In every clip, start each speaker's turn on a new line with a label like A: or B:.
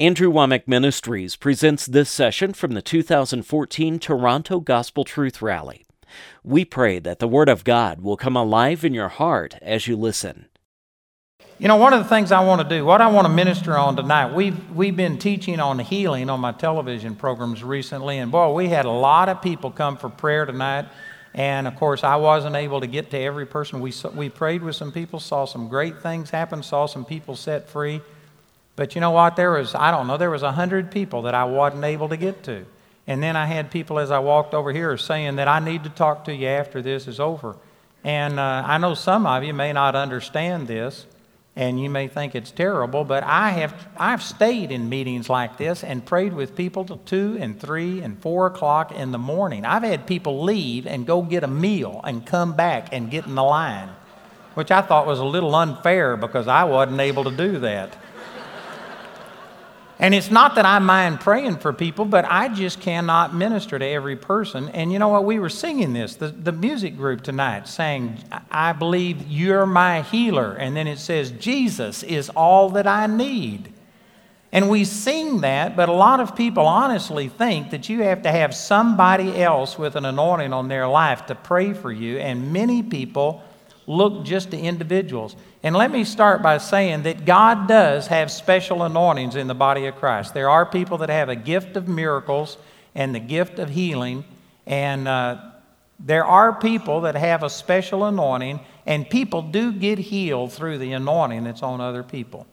A: Andrew Wommack Ministries presents this session from the 2014 Toronto Gospel Truth Rally. We pray that the Word of God will come alive in your heart as you listen.
B: You know, one of the things I want to do, what I want to minister on tonight, we've, we've been teaching on healing on my television programs recently, and boy, we had a lot of people come for prayer tonight. And of course, I wasn't able to get to every person. We, we prayed with some people, saw some great things happen, saw some people set free. But you know what? There was, I don't know, there was 100 people that I wasn't able to get to. And then I had people as I walked over here saying that I need to talk to you after this is over. And uh, I know some of you may not understand this, and you may think it's terrible, but I have I've stayed in meetings like this and prayed with people till two and three and four o'clock in the morning. I've had people leave and go get a meal and come back and get in the line, which I thought was a little unfair because I wasn't able to do that. And it's not that I mind praying for people, but I just cannot minister to every person. And you know what? We were singing this, the, the music group tonight sang, I believe you're my healer. And then it says, Jesus is all that I need. And we sing that, but a lot of people honestly think that you have to have somebody else with an anointing on their life to pray for you. And many people look just to individuals. And let me start by saying that God does have special anointings in the body of Christ. There are people that have a gift of miracles and the gift of healing, and uh, there are people that have a special anointing, and people do get healed through the anointing that's on other people.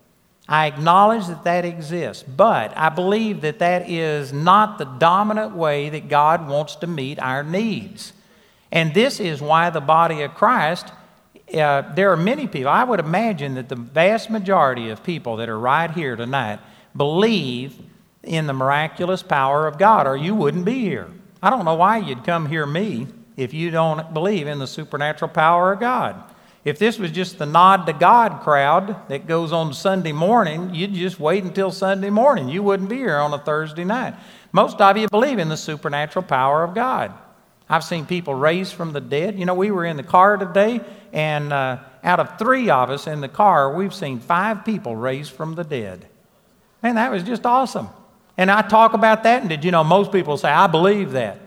B: I acknowledge that that exists, but I believe that that is not the dominant way that God wants to meet our needs. And this is why the body of Christ uh, there are many people, I would imagine that the vast majority of people that are right here tonight believe in the miraculous power of God, or you wouldn't be here. I don't know why you'd come hear me if you don't believe in the supernatural power of God. If this was just the nod to God crowd that goes on Sunday morning, you'd just wait until Sunday morning. You wouldn't be here on a Thursday night. Most of you believe in the supernatural power of God. I've seen people raised from the dead. You know, we were in the car today, and uh, out of three of us in the car, we've seen five people raised from the dead. Man, that was just awesome. And I talk about that, and did you know most people say, I believe that.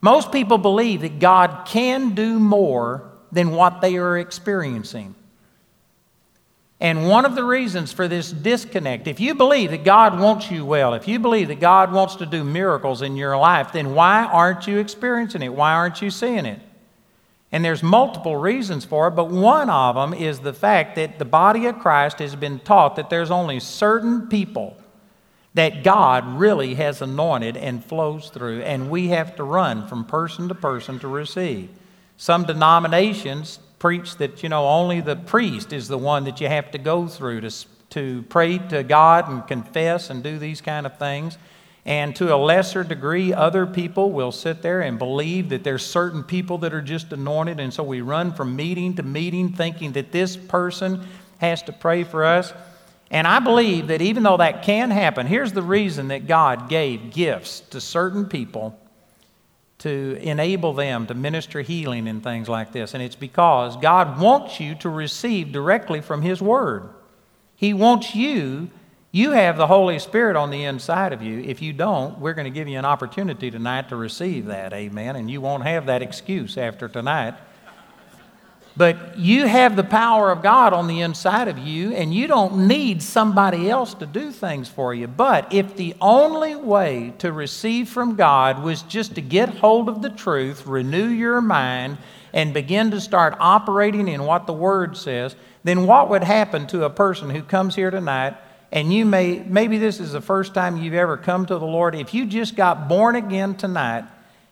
B: Most people believe that God can do more than what they are experiencing. And one of the reasons for this disconnect, if you believe that God wants you well, if you believe that God wants to do miracles in your life, then why aren't you experiencing it? Why aren't you seeing it? And there's multiple reasons for it, but one of them is the fact that the body of Christ has been taught that there's only certain people that God really has anointed and flows through, and we have to run from person to person to receive. Some denominations preach that, you know, only the priest is the one that you have to go through to, to pray to God and confess and do these kind of things. And to a lesser degree, other people will sit there and believe that there's certain people that are just anointed. And so we run from meeting to meeting thinking that this person has to pray for us. And I believe that even though that can happen, here's the reason that God gave gifts to certain people to enable them to minister healing and things like this. And it's because God wants you to receive directly from His Word. He wants you, you have the Holy Spirit on the inside of you. If you don't, we're going to give you an opportunity tonight to receive that. Amen. And you won't have that excuse after tonight. But you have the power of God on the inside of you, and you don't need somebody else to do things for you. But if the only way to receive from God was just to get hold of the truth, renew your mind, and begin to start operating in what the Word says, then what would happen to a person who comes here tonight? And you may, maybe this is the first time you've ever come to the Lord. If you just got born again tonight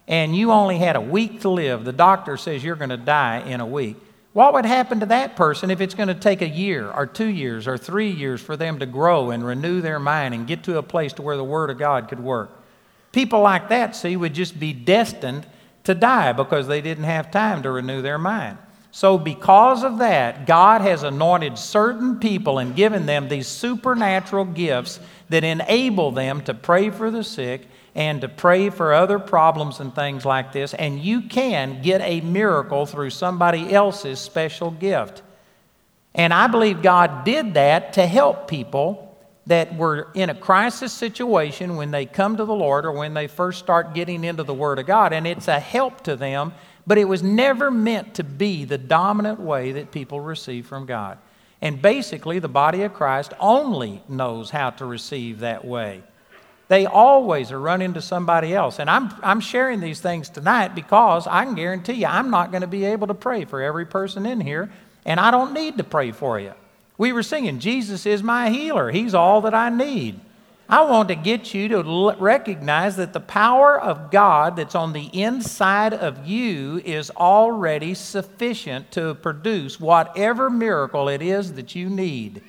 B: and you only had a week to live, the doctor says you're going to die in a week what would happen to that person if it's going to take a year or two years or three years for them to grow and renew their mind and get to a place to where the Word of God could work? People like that, see, would just be destined to die because they didn't have time to renew their mind. So, because of that, God has anointed certain people and given them these supernatural gifts that enable them to pray for the sick and to pray for other problems and things like this. And you can get a miracle through somebody else's special gift. And I believe God did that to help people that were in a crisis situation when they come to the Lord or when they first start getting into the Word of God, and it's a help to them, but it was never meant to be the dominant way that people receive from God. And basically, the body of Christ only knows how to receive that way. They always are running to somebody else. And I'm, I'm sharing these things tonight because I can guarantee you I'm not going to be able to pray for every person in here, and I don't need to pray for you. We were singing, Jesus is my healer. He's all that I need. I want to get you to recognize that the power of God that's on the inside of you is already sufficient to produce whatever miracle it is that you need.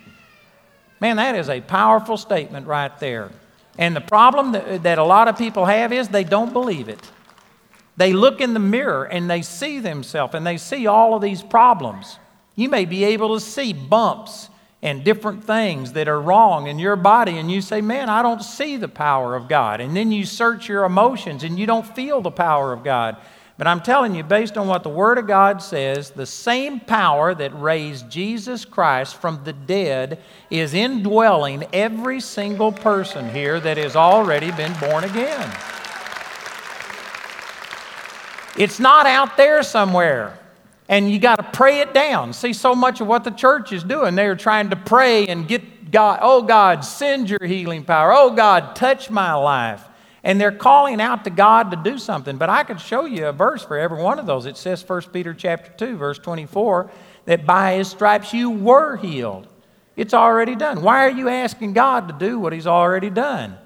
B: Man, that is a powerful statement right there. And the problem that, that a lot of people have is they don't believe it. They look in the mirror and they see themselves and they see all of these problems. You may be able to see bumps and different things that are wrong in your body, and you say, Man, I don't see the power of God. And then you search your emotions and you don't feel the power of God. But I'm telling you, based on what the Word of God says, the same power that raised Jesus Christ from the dead is indwelling every single person here that has already been born again. It's not out there somewhere and you got to pray it down. See, so much of what the church is doing, they're trying to pray and get God, oh God, send your healing power. Oh God, touch my life. And they're calling out to God to do something. But I could show you a verse for every one of those. It says 1 Peter chapter 2, verse 24, that by his stripes you were healed. It's already done. Why are you asking God to do what he's already done?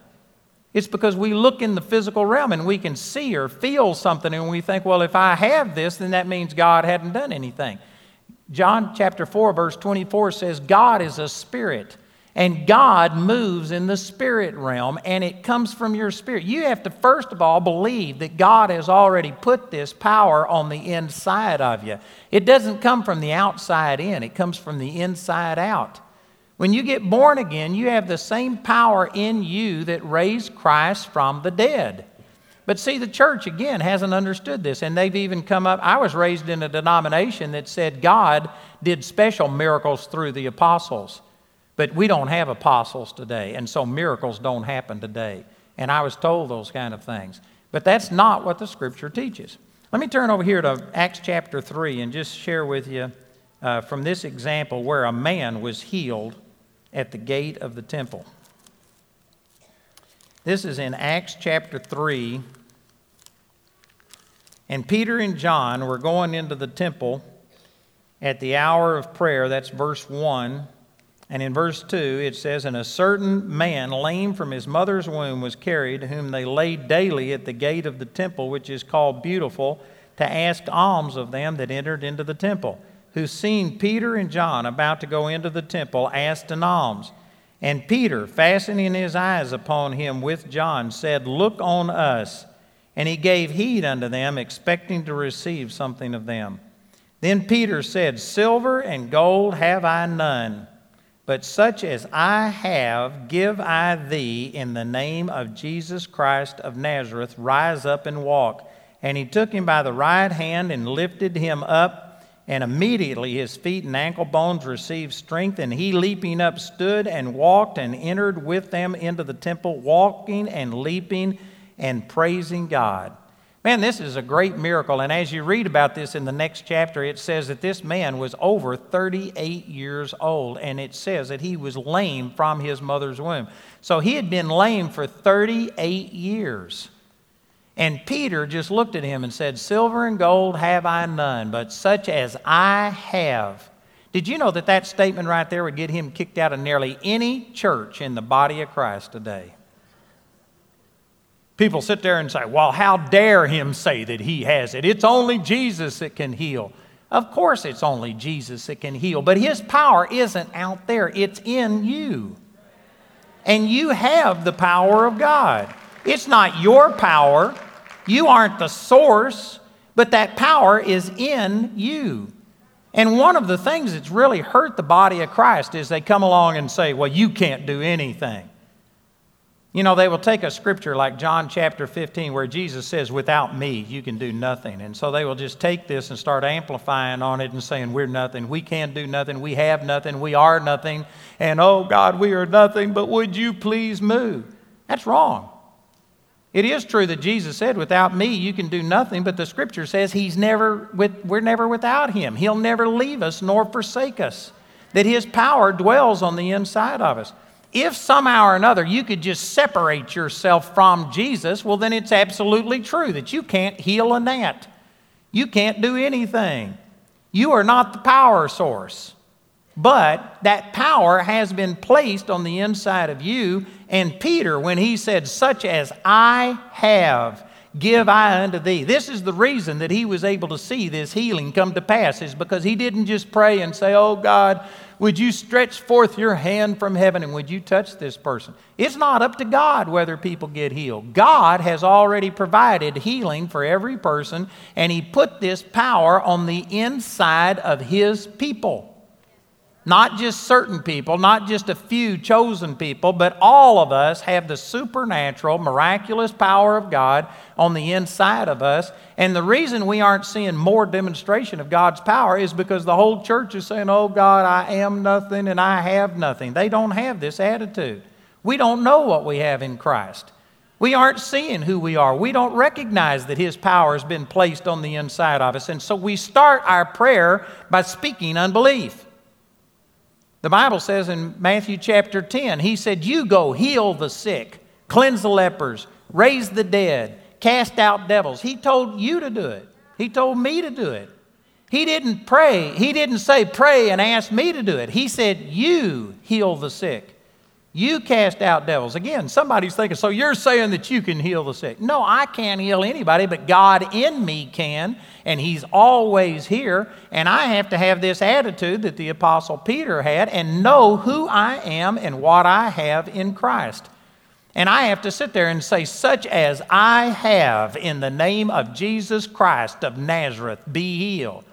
B: It's because we look in the physical realm and we can see or feel something and we think, well, if I have this, then that means God hadn't done anything. John chapter 4, verse 24 says, God is a spirit. And God moves in the spirit realm, and it comes from your spirit. You have to, first of all, believe that God has already put this power on the inside of you. It doesn't come from the outside in, it comes from the inside out. When you get born again, you have the same power in you that raised Christ from the dead. But see, the church, again, hasn't understood this. And they've even come up. I was raised in a denomination that said God did special miracles through the apostles. But we don't have apostles today. And so miracles don't happen today. And I was told those kind of things. But that's not what the scripture teaches. Let me turn over here to Acts chapter 3 and just share with you uh, from this example where a man was healed at the gate of the temple. This is in Acts chapter 3. And Peter and John were going into the temple at the hour of prayer. That's verse 1. And in verse 2, it says, And a certain man, lame from his mother's womb, was carried, whom they laid daily at the gate of the temple, which is called Beautiful, to ask alms of them that entered into the temple who seeing Peter and John about to go into the temple, asked an alms. And Peter, fastening his eyes upon him with John, said, Look on us. And he gave heed unto them, expecting to receive something of them. Then Peter said, Silver and gold have I none, but such as I have give I thee in the name of Jesus Christ of Nazareth. Rise up and walk. And he took him by the right hand and lifted him up and immediately his feet and ankle bones received strength, and he leaping up stood and walked and entered with them into the temple, walking and leaping and praising God. Man, this is a great miracle. And as you read about this in the next chapter, it says that this man was over 38 years old, and it says that he was lame from his mother's womb. So he had been lame for 38 years. And Peter just looked at him and said, Silver and gold have I none, but such as I have. Did you know that that statement right there would get him kicked out of nearly any church in the body of Christ today? People sit there and say, Well, how dare him say that he has it? It's only Jesus that can heal. Of course, it's only Jesus that can heal, but his power isn't out there, it's in you. And you have the power of God. It's not your power. You aren't the source, but that power is in you. And one of the things that's really hurt the body of Christ is they come along and say, Well, you can't do anything. You know, they will take a scripture like John chapter 15 where Jesus says, Without me, you can do nothing. And so they will just take this and start amplifying on it and saying, We're nothing. We can't do nothing. We have nothing. We are nothing. And oh God, we are nothing, but would you please move? That's wrong. It is true that Jesus said, Without me, you can do nothing, but the scripture says he's never with, we're never without him. He'll never leave us nor forsake us, that his power dwells on the inside of us if somehow or another you could just separate yourself from Jesus, well, then it's absolutely true that you can't heal a gnat. You can't do anything. You are not the power source. But that power has been placed on the inside of you. And Peter, when he said, Such as I have, give I unto thee. This is the reason that he was able to see this healing come to pass, is because he didn't just pray and say, Oh God, would you stretch forth your hand from heaven and would you touch this person? It's not up to God whether people get healed. God has already provided healing for every person, and He put this power on the inside of His people. Not just certain people, not just a few chosen people, but all of us have the supernatural, miraculous power of God on the inside of us. And the reason we aren't seeing more demonstration of God's power is because the whole church is saying, Oh God, I am nothing and I have nothing. They don't have this attitude. We don't know what we have in Christ. We aren't seeing who we are. We don't recognize that His power has been placed on the inside of us. And so we start our prayer by speaking unbelief. The Bible says in Matthew chapter 10, he said, You go heal the sick, cleanse the lepers, raise the dead, cast out devils. He told you to do it. He told me to do it. He didn't pray. He didn't say, Pray and ask me to do it. He said, You heal the sick. You cast out devils. Again, somebody's thinking, so you're saying that you can heal the sick. No, I can't heal anybody, but God in me can, and He's always here. And I have to have this attitude that the Apostle Peter had and know who I am and what I have in Christ. And I have to sit there and say, such as I have in the name of Jesus Christ of Nazareth, be healed.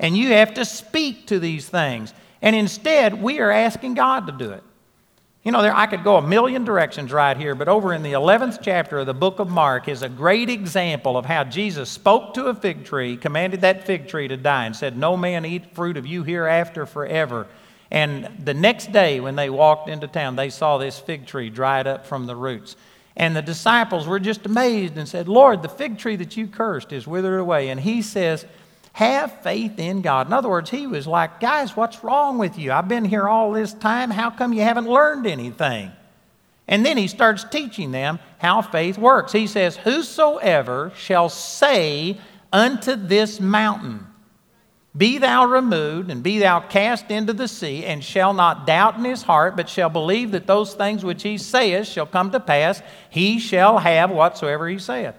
B: And you have to speak to these things. And instead, we are asking God to do it. You know, there, I could go a million directions right here, but over in the 11th chapter of the book of Mark is a great example of how Jesus spoke to a fig tree, commanded that fig tree to die, and said, No man eat fruit of you hereafter forever. And the next day, when they walked into town, they saw this fig tree dried up from the roots. And the disciples were just amazed and said, Lord, the fig tree that you cursed is withered away. And he says, have faith in God. In other words, he was like, Guys, what's wrong with you? I've been here all this time. How come you haven't learned anything? And then he starts teaching them how faith works. He says, Whosoever shall say unto this mountain, Be thou removed, and be thou cast into the sea, and shall not doubt in his heart, but shall believe that those things which he saith shall come to pass, he shall have whatsoever he saith.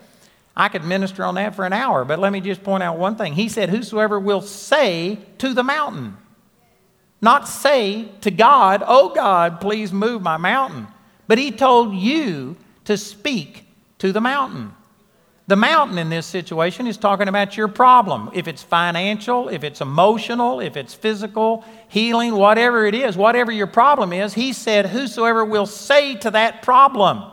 B: I could minister on that for an hour, but let me just point out one thing. He said, Whosoever will say to the mountain, not say to God, Oh God, please move my mountain. But he told you to speak to the mountain. The mountain in this situation is talking about your problem. If it's financial, if it's emotional, if it's physical, healing, whatever it is, whatever your problem is, he said, Whosoever will say to that problem,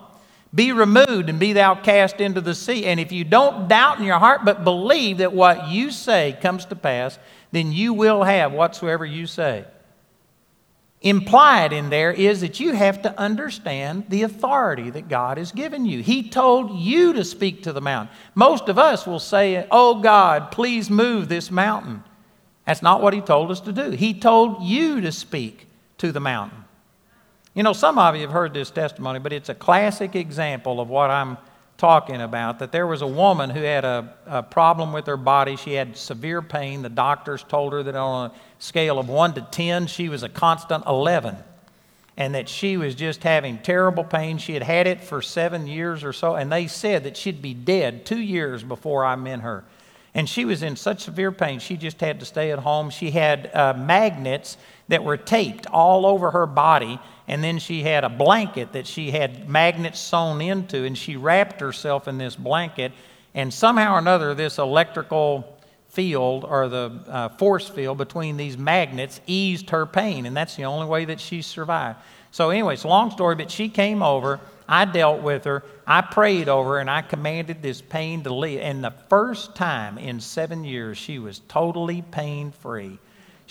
B: be removed and be thou cast into the sea. And if you don't doubt in your heart, but believe that what you say comes to pass, then you will have whatsoever you say. Implied in there is that you have to understand the authority that God has given you. He told you to speak to the mountain. Most of us will say, Oh God, please move this mountain. That's not what He told us to do. He told you to speak to the mountain. You know, some of you have heard this testimony, but it's a classic example of what I'm talking about. That there was a woman who had a, a, problem with her body. She had severe pain. The doctors told her that on a scale of 1 to 10, she was a constant 11. And that she was just having terrible pain. She had had it for seven years or so, and they said that she'd be dead two years before I met her. And she was in such severe pain, she just had to stay at home. She had uh, magnets that were taped all over her body and then she had a blanket that she had magnets sewn into, and she wrapped herself in this blanket. And somehow or another, this electrical field or the uh, force field between these magnets eased her pain, and that's the only way that she survived. So, anyways, long story, but she came over. I dealt with her, I prayed over her, and I commanded this pain to leave. And the first time in seven years, she was totally pain free.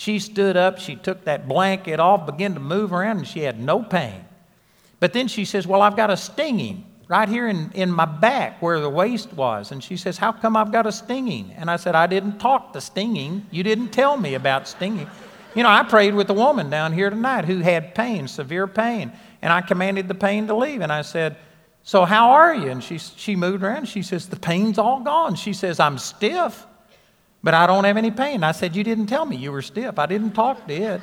B: She stood up, she took that blanket off, began to move around, and she had no pain. But then she says, Well, I've got a stinging right here in, in my back where the waist was. And she says, How come I've got a stinging? And I said, I didn't talk the stinging. You didn't tell me about stinging. You know, I prayed with a woman down here tonight who had pain, severe pain, and I commanded the pain to leave. And I said, So how are you? And she, she moved around. She says, The pain's all gone. She says, I'm stiff, but I don't have any pain. I said, You didn't tell me you were stiff. I didn't talk to it.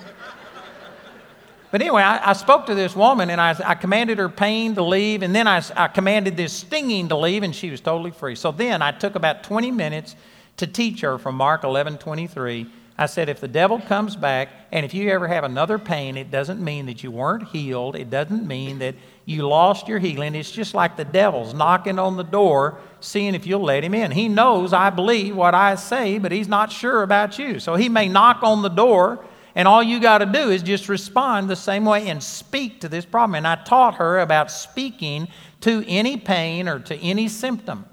B: But anyway, I, I, spoke to this woman and I, I, commanded her pain to leave, and then I, I commanded this stinging to leave, and she was totally free. So then I took about 20 minutes to teach her from Mark 11 23 I said, if the devil comes back, and if you ever have another pain, it doesn't mean that you weren't healed. It doesn't mean that you lost your healing. It's just like the devil's knocking on the door, seeing if you'll let him in. He knows I believe what I say, but he's not sure about you. So he may knock on the door, and all you got to do is just respond the same way and speak to this problem. And I taught her about speaking to any pain or to any symptom.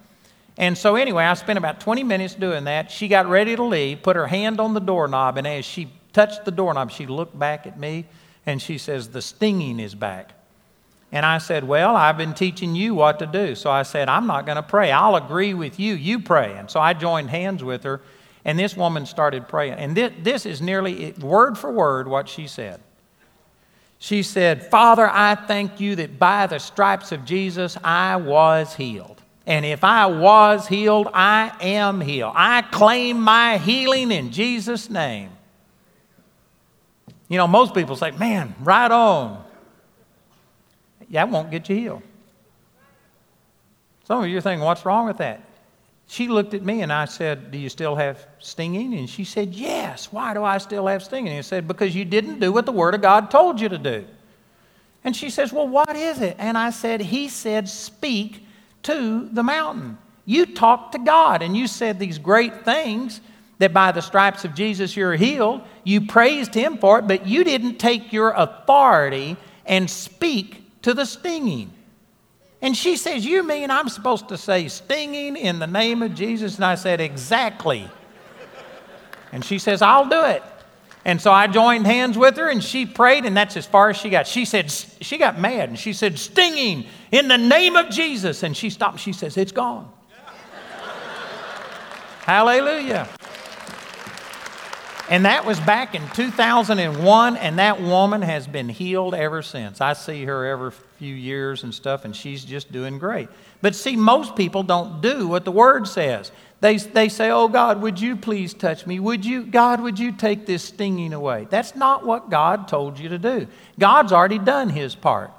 B: And so, anyway, I spent about 20 minutes doing that. She got ready to leave, put her hand on the doorknob, and as she touched the doorknob, she looked back at me and she says, The stinging is back. And I said, Well, I've been teaching you what to do. So I said, I'm not going to pray. I'll agree with you. You pray. And so I joined hands with her, and this woman started praying. And this, this is nearly word for word what she said. She said, Father, I thank you that by the stripes of Jesus I was healed. And if I was healed, I am healed. I claim my healing in Jesus' name. You know, most people say, man, right on. That won't get you healed. Some of you are thinking, what's wrong with that? She looked at me and I said, Do you still have stinging? And she said, Yes. Why do I still have stinging? And I said, Because you didn't do what the Word of God told you to do. And she says, Well, what is it? And I said, He said, Speak to the mountain. You talked to God and you said these great things that by the stripes of Jesus you're healed. You praised Him for it, but you didn't take your authority and speak to the stinging. And she says, You mean I'm supposed to say stinging in the name of Jesus? And I said, Exactly. And she says, I'll do it. And so I joined hands with her and she prayed, and that's as far as she got. She said, she got mad and she said, stinging in the name of Jesus. And she stopped. She says, it's gone. Hallelujah. And that was back in 2001, and that woman has been healed ever since. I see her every few years and stuff, and she's just doing great. But see, most people don't do what the Word says. They, they say, Oh God, would you please touch me? Would you, God, would you take this stinging away? That's not what God told you to do. God's already done his part.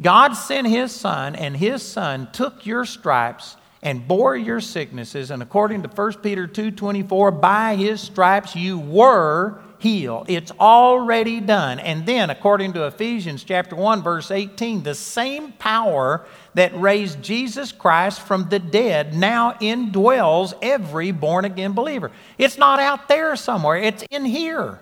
B: God sent his son, and his son took your stripes and bore your sicknesses. And according to 1 Peter 2:24, by his stripes you were healed. It's already done. And then, according to Ephesians chapter 1, verse 18, the same power that raised Jesus Christ from the dead now indwells every born again believer. It's not out there somewhere, it's in here.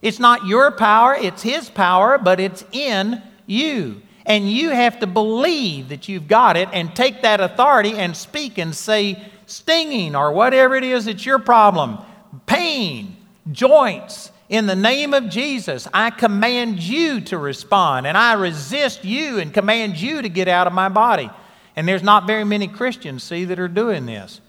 B: It's not your power, it's His power, but it's in you. And you have to believe that you've got it and take that authority and speak and say, stinging or whatever it is that's your problem, pain, joints, in the name of Jesus, I command you to respond, and I resist you and command you to get out of my body. And there's not very many Christians, see, that are doing this.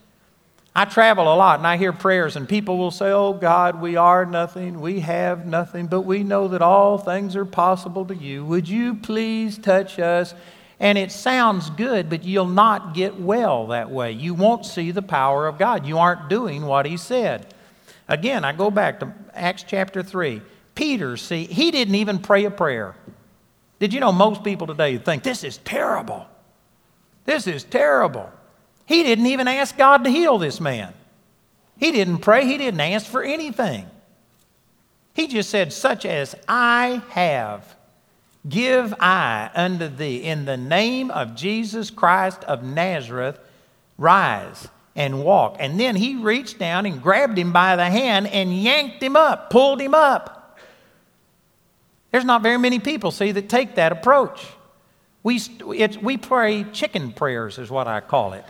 B: I travel a lot and I hear prayers, and people will say, Oh God, we are nothing, we have nothing, but we know that all things are possible to you. Would you please touch us? And it sounds good, but you'll not get well that way. You won't see the power of God. You aren't doing what He said. Again, I go back to Acts chapter 3. Peter, see, he didn't even pray a prayer. Did you know most people today think, this is terrible? This is terrible. He didn't even ask God to heal this man. He didn't pray, he didn't ask for anything. He just said, Such as I have, give I unto thee. In the name of Jesus Christ of Nazareth, rise and walk. And then he reached down and grabbed him by the hand and yanked him up, pulled him up. There's not very many people, see, that take that approach. We, we pray chicken prayers, is what I call it.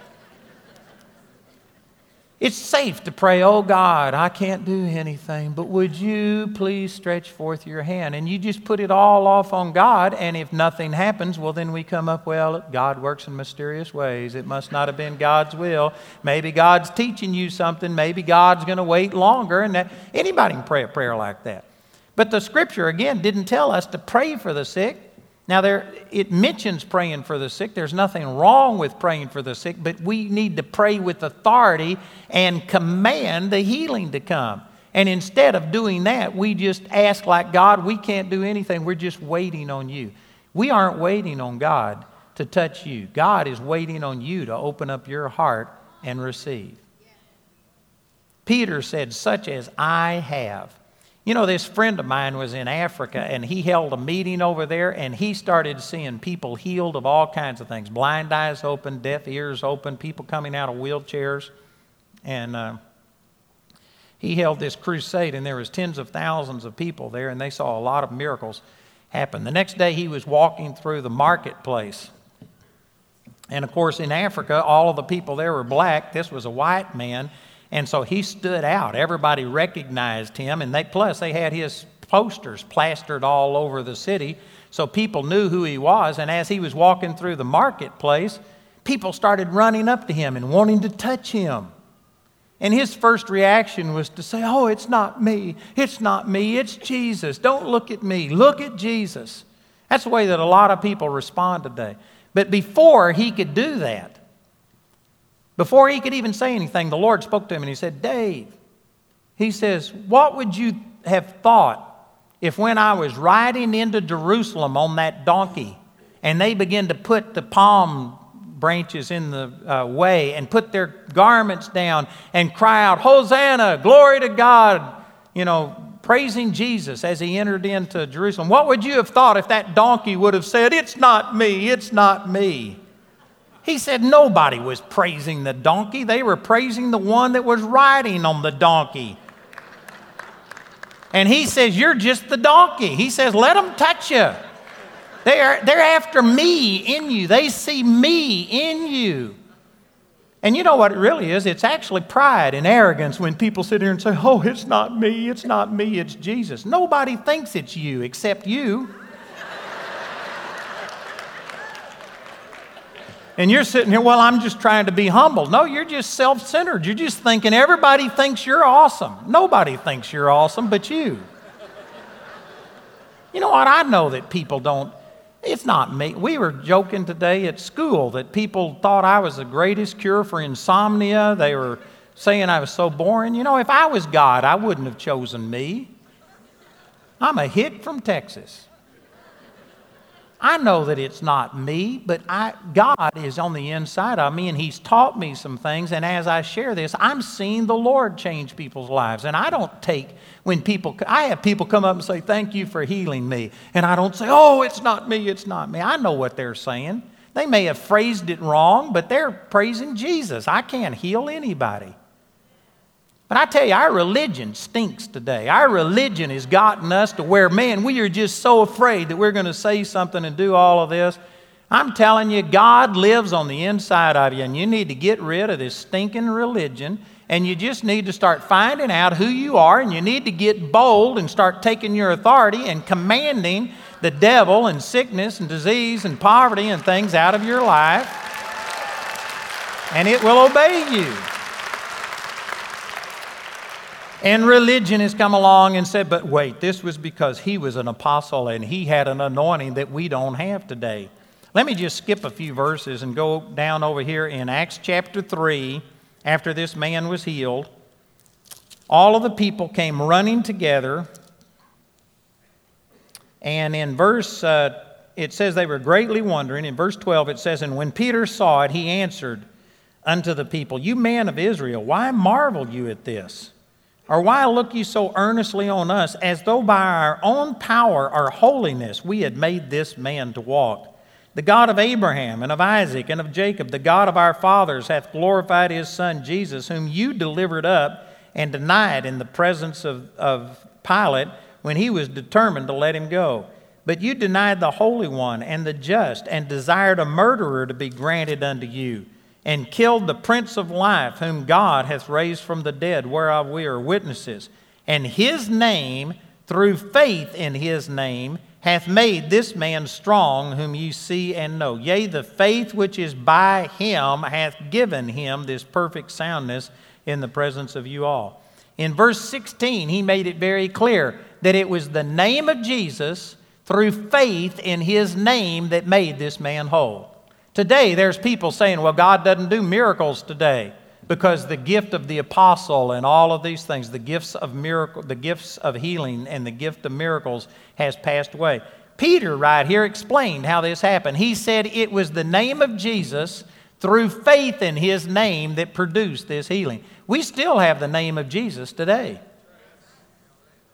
B: It's safe to pray, Oh God, I can't do anything, but would you please stretch forth your hand? And you just put it all off on God, and if nothing happens, well, then we come up, well, God works in mysterious ways. It must not have been God's will. Maybe God's teaching you something. Maybe God's going to wait longer. And that, anybody can pray a prayer like that. But the scripture, again, didn't tell us to pray for the sick. Now, there, it mentions praying for the sick. There's nothing wrong with praying for the sick, but we need to pray with authority and command the healing to come. And instead of doing that, we just ask, like, God, we can't do anything. We're just waiting on you. We aren't waiting on God to touch you, God is waiting on you to open up your heart and receive. Peter said, Such as I have. You know, this friend of mine was in Africa and he held a meeting over there and he started seeing people healed of all kinds of things blind eyes open, deaf ears open, people coming out of wheelchairs. And uh, he held this crusade and there was tens of thousands of people there and they saw a lot of miracles happen. The next day he was walking through the marketplace. And of course, in Africa, all of the people there were black. This was a white man and so he stood out. Everybody recognized him, and they, plus they had his posters plastered all over the city, so people knew who he was. And as he was walking through the marketplace, people started running up to him and wanting to touch him. And his first reaction was to say, Oh, it's not me. It's not me. It's Jesus. Don't look at me. Look at Jesus. That's the way that a lot of people respond today. But before he could do that, before he could even say anything, the Lord spoke to him and he said, Dave, he says, What would you have thought if when I was riding into Jerusalem on that donkey and they began to put the palm branches in the uh, way and put their garments down and cry out, Hosanna, glory to God, you know, praising Jesus as he entered into Jerusalem. What would you have thought if that donkey would have said, It's not me, it's not me? He said nobody was praising the donkey, they were praising the one that was riding on the donkey. And he says, You're just the donkey. He says, Let them touch you. They're, they're after me in you, they see me in you. And you know what it really is? It's actually pride and arrogance when people sit here and say, Oh, it's not me, it's not me, it's Jesus. Nobody thinks it's you except you. And you're sitting here, well, I'm just trying to be humble. No, you're just self centered. You're just thinking everybody thinks you're awesome. Nobody thinks you're awesome but you. You know what? I know that people don't. It's not me. We were joking today at school that people thought I was the greatest cure for insomnia. They were saying I was so boring. You know, if I was God, I wouldn't have chosen me. I'm a hit from Texas. I know that it's not me, but I, God is on the inside of me and He's taught me some things. And as I share this, I'm seeing the Lord change people's lives. And I don't take when people, I have people come up and say, Thank you for healing me. And I don't say, Oh, it's not me, it's not me. I know what they're saying. They may have phrased it wrong, but they're praising Jesus. I can't heal anybody. But I tell you, our religion stinks today. Our religion has gotten us to where, man, we are just so afraid that we're going to say something and do all of this. I'm telling you, God lives on the inside of you, and you need to get rid of this stinking religion. And you just need to start finding out who you are, and you need to get bold and start taking your authority and commanding the devil and sickness and disease and poverty and things out of your life. And it will obey you. And religion has come along and said, but wait, this was because he was an apostle and he had an anointing that we don't have today. Let me just skip a few verses and go down over here in Acts chapter 3 after this man was healed. All of the people came running together. And in verse, uh, it says they were greatly wondering. In verse 12, it says, And when Peter saw it, he answered unto the people, You men of Israel, why marvel you at this? Or why look you so earnestly on us, as though by our own power or holiness we had made this man to walk? The God of Abraham and of Isaac and of Jacob, the God of our fathers, hath glorified his Son Jesus, whom you delivered up and denied in the presence of, of Pilate when he was determined to let him go. But you denied the Holy One and the just, and desired a murderer to be granted unto you, and killed the Prince of Life, whom God hath raised from the dead, whereof we are witnesses. And his name, through faith in his name, hath made this man strong, whom you see and know. Yea, the faith which is by him hath given him this perfect soundness in the presence of you all. In verse 16, he made it very clear that it was the name of Jesus through faith in his name that made this man whole. Today, there's people saying, well, God doesn't do miracles today because the gift of the apostle and all of these things, the gifts of miracle, the gifts of healing and the gift of miracles has passed away. Peter, right here, explained how this happened. He said it was the name of Jesus through faith in his name that produced this healing. We still have the name of Jesus today.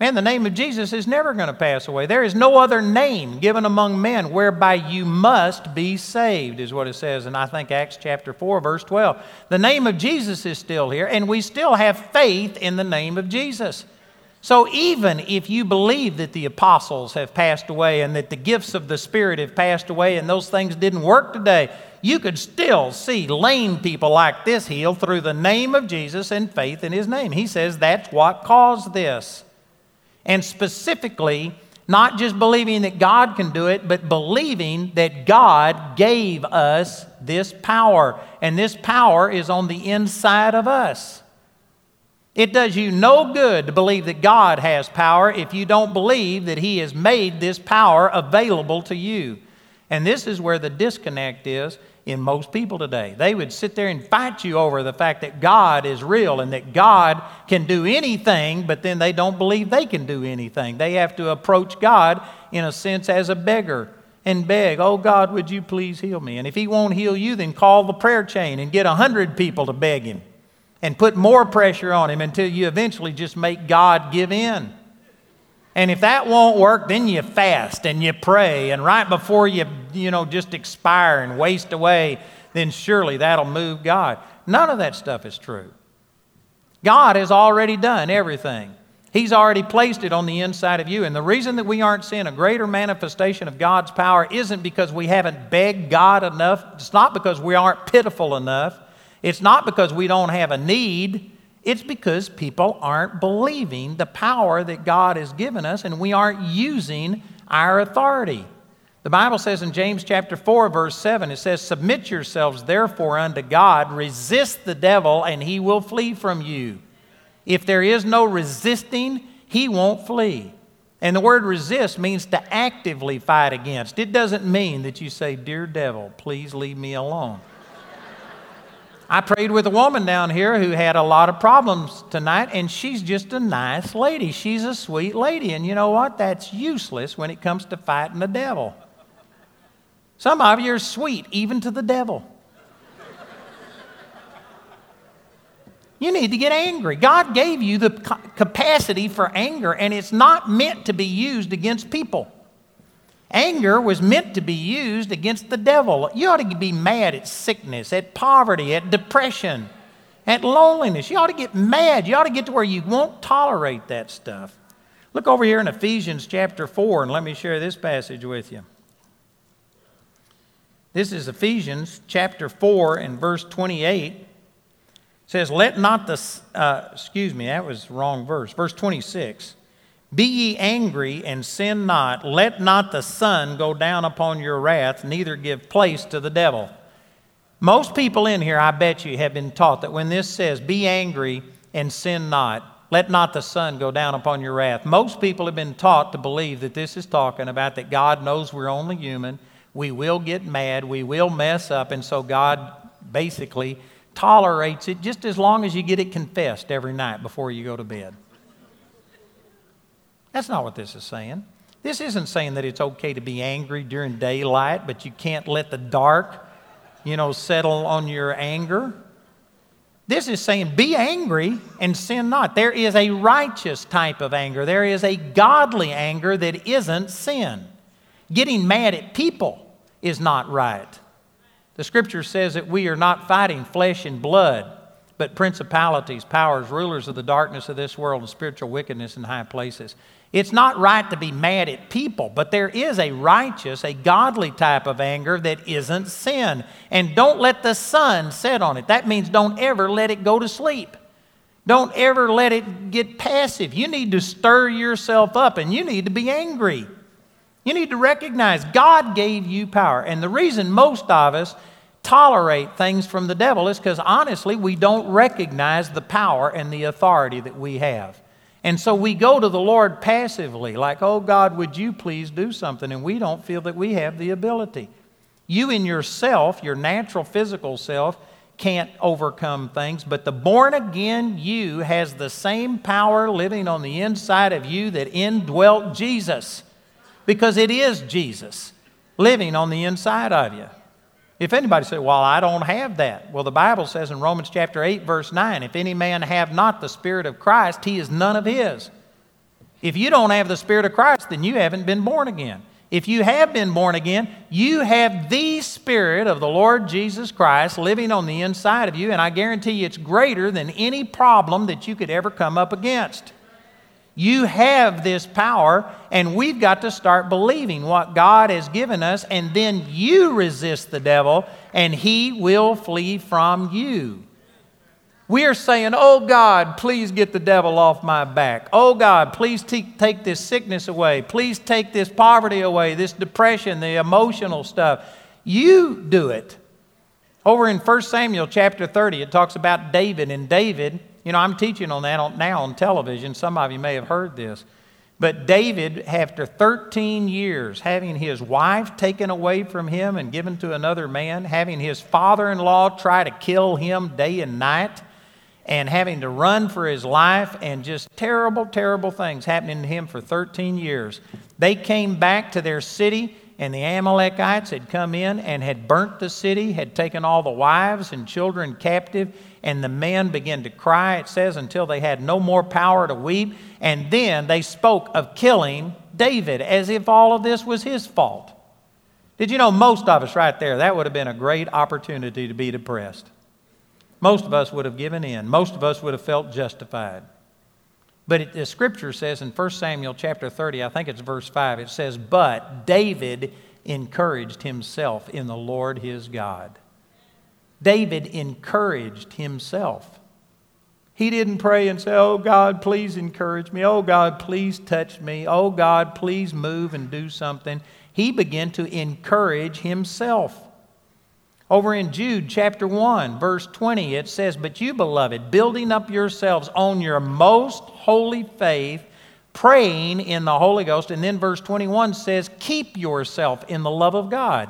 B: Man, the name of Jesus is never going to pass away. There is no other name given among men whereby you must be saved, is what it says in, I think, Acts chapter 4, verse 12. The name of Jesus is still here, and we still have faith in the name of Jesus. So even if you believe that the apostles have passed away and that the gifts of the Spirit have passed away and those things didn't work today, you could still see lame people like this healed through the name of Jesus and faith in His name. He says that's what caused this and specifically not just believing that God can do it, but believing that God gave us this power. And this power is on the inside of us. It does you no good to believe that God has power if you don't believe that He has made this power available to you. And this is where the disconnect is in most people today. They would sit there and fight you over the fact that God is real and that God can do anything, but then they don't believe they can do anything. They have to approach God, in a sense, as a beggar and beg, Oh God, would you please heal me? And if He won't heal you, then call the prayer chain and get a hundred people to beg Him and put more pressure on Him until you eventually just make God give in. And if that won't work, then you fast and you pray. And right before you, you know, just expire and waste away, then surely that'll move God. None of that stuff is true. God has already done everything. He's already placed it on the inside of you. And the reason that we aren't seeing a greater manifestation of God's power isn't because we haven't begged God enough. It's not because we aren't pitiful enough. It's not because we don't have a need. It's because people aren't believing the power that God has given us and we aren't using our authority. The Bible says in James chapter 4 verse 7 it says submit yourselves therefore unto God resist the devil and he will flee from you. If there is no resisting, he won't flee. And the word resist means to actively fight against. It doesn't mean that you say, Dear devil, please leave me alone. I prayed with a woman down here who had a lot of problems tonight, and she's just a nice lady. She's a sweet lady. And you know what? That's useless when it comes to fighting the devil. Some of you are sweet, even to the devil. You need to get angry. God gave you the capacity for anger, and it's not meant to be used against people. Anger was meant to be used against the devil. You ought to be mad at sickness, at poverty, at depression, at loneliness. You ought to get mad. You ought to get to where you won't tolerate that stuff. Look over here in Ephesians chapter 4 and let me share this passage with you. This is Ephesians chapter 4 and verse 28. It says, Let not the, uh, excuse me, that was wrong verse. Verse 26. Be ye angry and sin not. Let not the sun go down upon your wrath, neither give place to the devil. Most people in here, I bet you, have been taught that when this says, Be angry and sin not, let not the sun go down upon your wrath. Most people have been taught to believe that this is talking about that God knows we're only human. We will get mad. We will mess up. And so God basically tolerates it just as long as you get it confessed every night before you go to bed. That's not what this is saying. This isn't saying that it's okay to be angry during daylight, but you can't let the dark, you know, settle on your anger. This is saying be angry and sin not. There is a righteous type of anger, there is a godly anger that isn't sin. Getting mad at people is not right. The scripture says that we are not fighting flesh and blood, but principalities, powers, rulers of the darkness of this world, and spiritual wickedness in high places. It's not right to be mad at people, but there is a righteous, a godly type of anger that isn't sin. And don't let the sun set on it. That means don't ever let it go to sleep. Don't ever let it get passive. You need to stir yourself up and you need to be angry. You need to recognize God gave you power. And the reason most of us tolerate things from the devil is because honestly, we don't recognize the power and the authority that we have. And so we go to the Lord passively, like, oh God, would you please do something? And we don't feel that we have the ability. You in yourself, your natural physical self, can't overcome things, but the born again you has the same power living on the inside of you that indwelt Jesus, because it is Jesus living on the inside of you. If anybody said, Well, I don't have that. Well, the Bible says in Romans chapter 8, verse 9, if any man have not the Spirit of Christ, he is none of his. If you don't have the Spirit of Christ, then you haven't been born again. If you have been born again, you have the Spirit of the Lord Jesus Christ living on the inside of you, and I guarantee you it's greater than any problem that you could ever come up against. You have this power, and we've got to start believing what God has given us, and then you resist the devil, and he will flee from you. We are saying, Oh God, please get the devil off my back. Oh God, please take this sickness away. Please take this poverty away, this depression, the emotional stuff. You do it. Over in 1 Samuel chapter 30, it talks about David, and David you know, I'm teaching on that now on television. Some of you may have heard this. But David, after 13 years, having his wife taken away from him and given to another man, having his father in law try to kill him day and night, and having to run for his life, and just terrible, terrible things happening to him for 13 years, they came back to their city, and the Amalekites had come in and had burnt the city, had taken all the wives and children captive and the men began to cry, it says, until they had no more power to weep. And then they spoke of killing David as if all of this was his fault. Did you know most of us right there, that would have been a great opportunity to be depressed? Most of us would have given in. Most of us would have felt justified. But it, the scripture says in 1 Samuel chapter 30, I think it's verse 5, it says, But David encouraged himself in the Lord his God. David encouraged himself. He didn't pray and say, Oh God, please encourage me. Oh God, please touch me. Oh God, please move and do something. He began to encourage himself. Over in Jude chapter 1, verse 20, it says, But you, beloved, building up yourselves on your most holy faith, praying in the Holy Ghost. And then verse 21 says, Keep yourself in the love of God.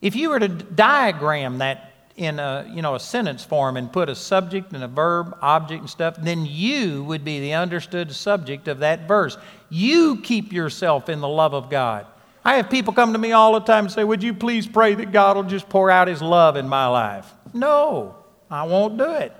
B: If you were to diagram that in a, you know, a sentence form and put a subject and a verb, object and stuff, then you would be the understood subject of that verse. You keep yourself in the love of God. I have people come to me all the time and say, Would you please pray that God will just pour out His love in my life? No, I won't do it.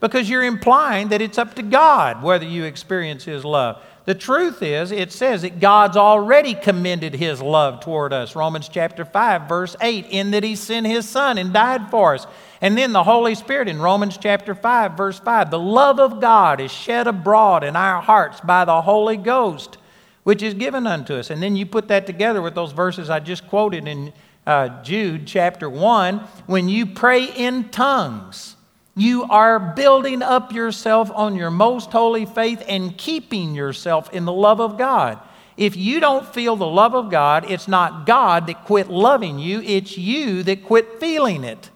B: Because you're implying that it's up to God whether you experience His love. The truth is, it says that God's already commended his love toward us. Romans chapter 5, verse 8, in that he sent his son and died for us. And then the Holy Spirit in Romans chapter 5, verse 5, the love of God is shed abroad in our hearts by the Holy Ghost, which is given unto us. And then you put that together with those verses I just quoted in uh, Jude chapter 1 when you pray in tongues you are building up yourself on your most holy faith and keeping yourself in the love of God. If you don't feel the love of God, it's not God that quit loving you, it's you that quit feeling it.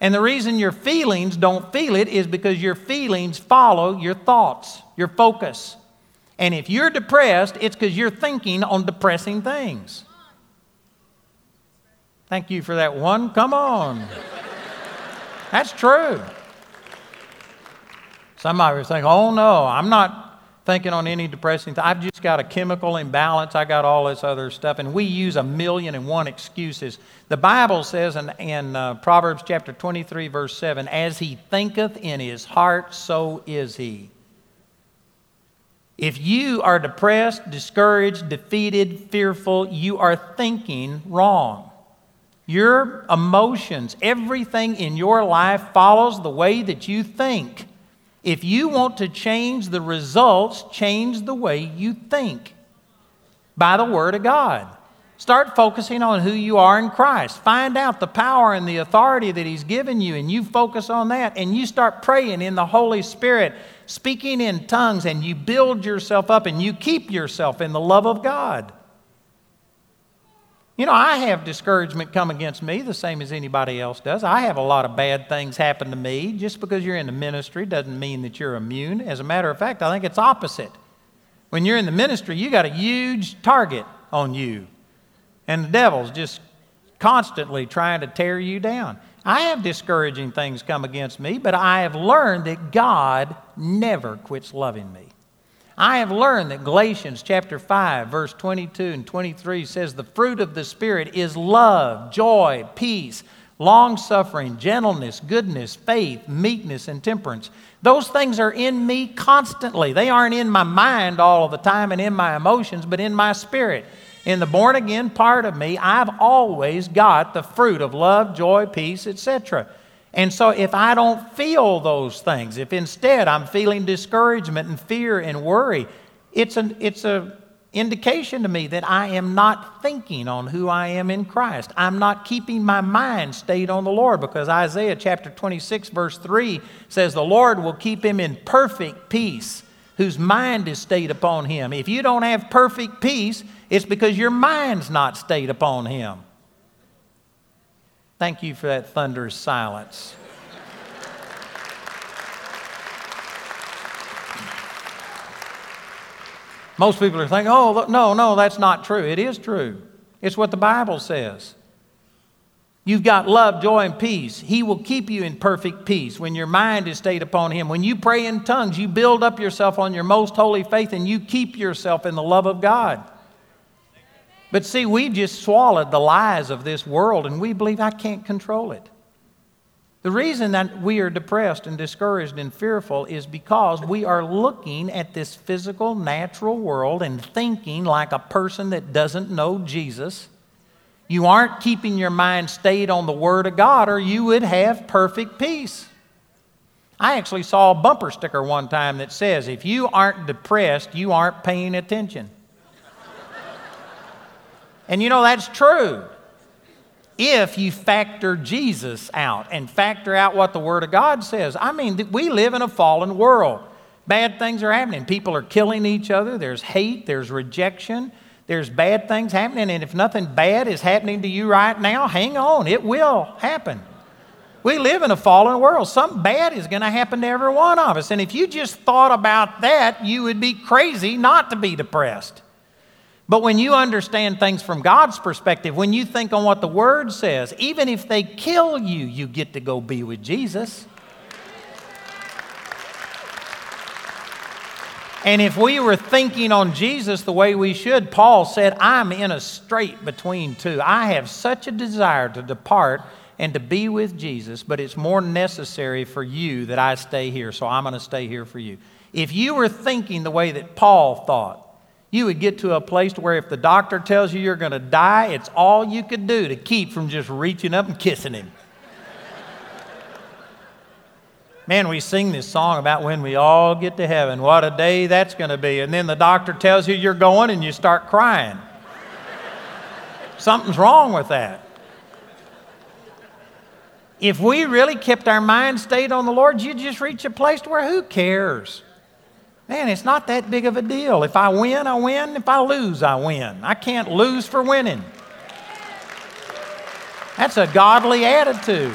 B: And the reason your feelings don't feel it is because your feelings follow your thoughts, your focus. And if you're depressed, it's because you're thinking on depressing things. Thank you for that one. Come on. That's true. Some of you think, oh no, I'm not thinking on any depressing thing. I've just got a chemical imbalance. I got all this other stuff. And we use a million and one excuses. The Bible says in, in uh, Proverbs chapter 23, verse 7, as he thinketh in his heart, so is he. If you are depressed, discouraged, defeated, fearful, you are thinking wrong. Your emotions, everything in your life follows the way that you think. If you want to change the results, change the way you think by the Word of God. Start focusing on who you are in Christ. Find out the power and the authority that He's given you, and you focus on that, and you start praying in the Holy Spirit, speaking in tongues, and you build yourself up and you keep yourself in the love of God. You know, I have discouragement come against me the same as anybody else does. I have a lot of bad things happen to me. Just because you're in the ministry doesn't mean that you're immune. As a matter of fact, I think it's opposite. When you're in the ministry, you got a huge target on you, and the devil's just constantly trying to tear you down. I have discouraging things come against me, but I have learned that God never quits loving me. I have learned that Galatians chapter 5 verse 22 and 23 says the fruit of the spirit is love, joy, peace, long-suffering, gentleness, goodness, faith, meekness and temperance. Those things are in me constantly. They aren't in my mind all of the time and in my emotions, but in my spirit. In the born again part of me, I've always got the fruit of love, joy, peace, etc. And so, if I don't feel those things, if instead I'm feeling discouragement and fear and worry, it's an it's a indication to me that I am not thinking on who I am in Christ. I'm not keeping my mind stayed on the Lord because Isaiah chapter 26, verse 3 says, The Lord will keep him in perfect peace whose mind is stayed upon him. If you don't have perfect peace, it's because your mind's not stayed upon him. Thank you for that thunderous silence. Most people are thinking, oh, no, no, that's not true. It is true. It's what the Bible says. You've got love, joy, and peace. He will keep you in perfect peace when your mind is stayed upon Him. When you pray in tongues, you build up yourself on your most holy faith and you keep yourself in the love of God. But see, we just swallowed the lies of this world and we believe I can't control it. The reason that we are depressed and discouraged and fearful is because we are looking at this physical, natural world and thinking like a person that doesn't know Jesus. You aren't keeping your mind stayed on the Word of God, or you would have perfect peace. I actually saw a bumper sticker one time that says, If you aren't depressed, you aren't paying attention. And you know, that's true. If you factor Jesus out and factor out what the Word of God says. I mean, we live in a fallen world. Bad things are happening. People are killing each other. There's hate, there's rejection, there's bad things happening. And if nothing bad is happening to you right now, hang on, it will happen. We live in a fallen world. Something bad is going to happen to every one of us. And if you just thought about that, you would be crazy not to be depressed. But when you understand things from God's perspective, when you think on what the Word says, even if they kill you, you get to go be with Jesus. And if we were thinking on Jesus the way we should, Paul said, I'm in a strait between two. I have such a desire to depart and to be with Jesus, but it's more necessary for you that I stay here, so I'm going to stay here for you. If you were thinking the way that Paul thought, you would get to a place where if the doctor tells you you're going to die, it's all you could do to keep from just reaching up and kissing him. Man, we sing this song about when we all get to heaven. What a day that's going to be. And then the doctor tells you you're going and you start crying. Something's wrong with that. If we really kept our mind stayed on the Lord, you'd just reach a place where who cares? Man, it's not that big of a deal. If I win, I win. If I lose, I win. I can't lose for winning. That's a godly attitude.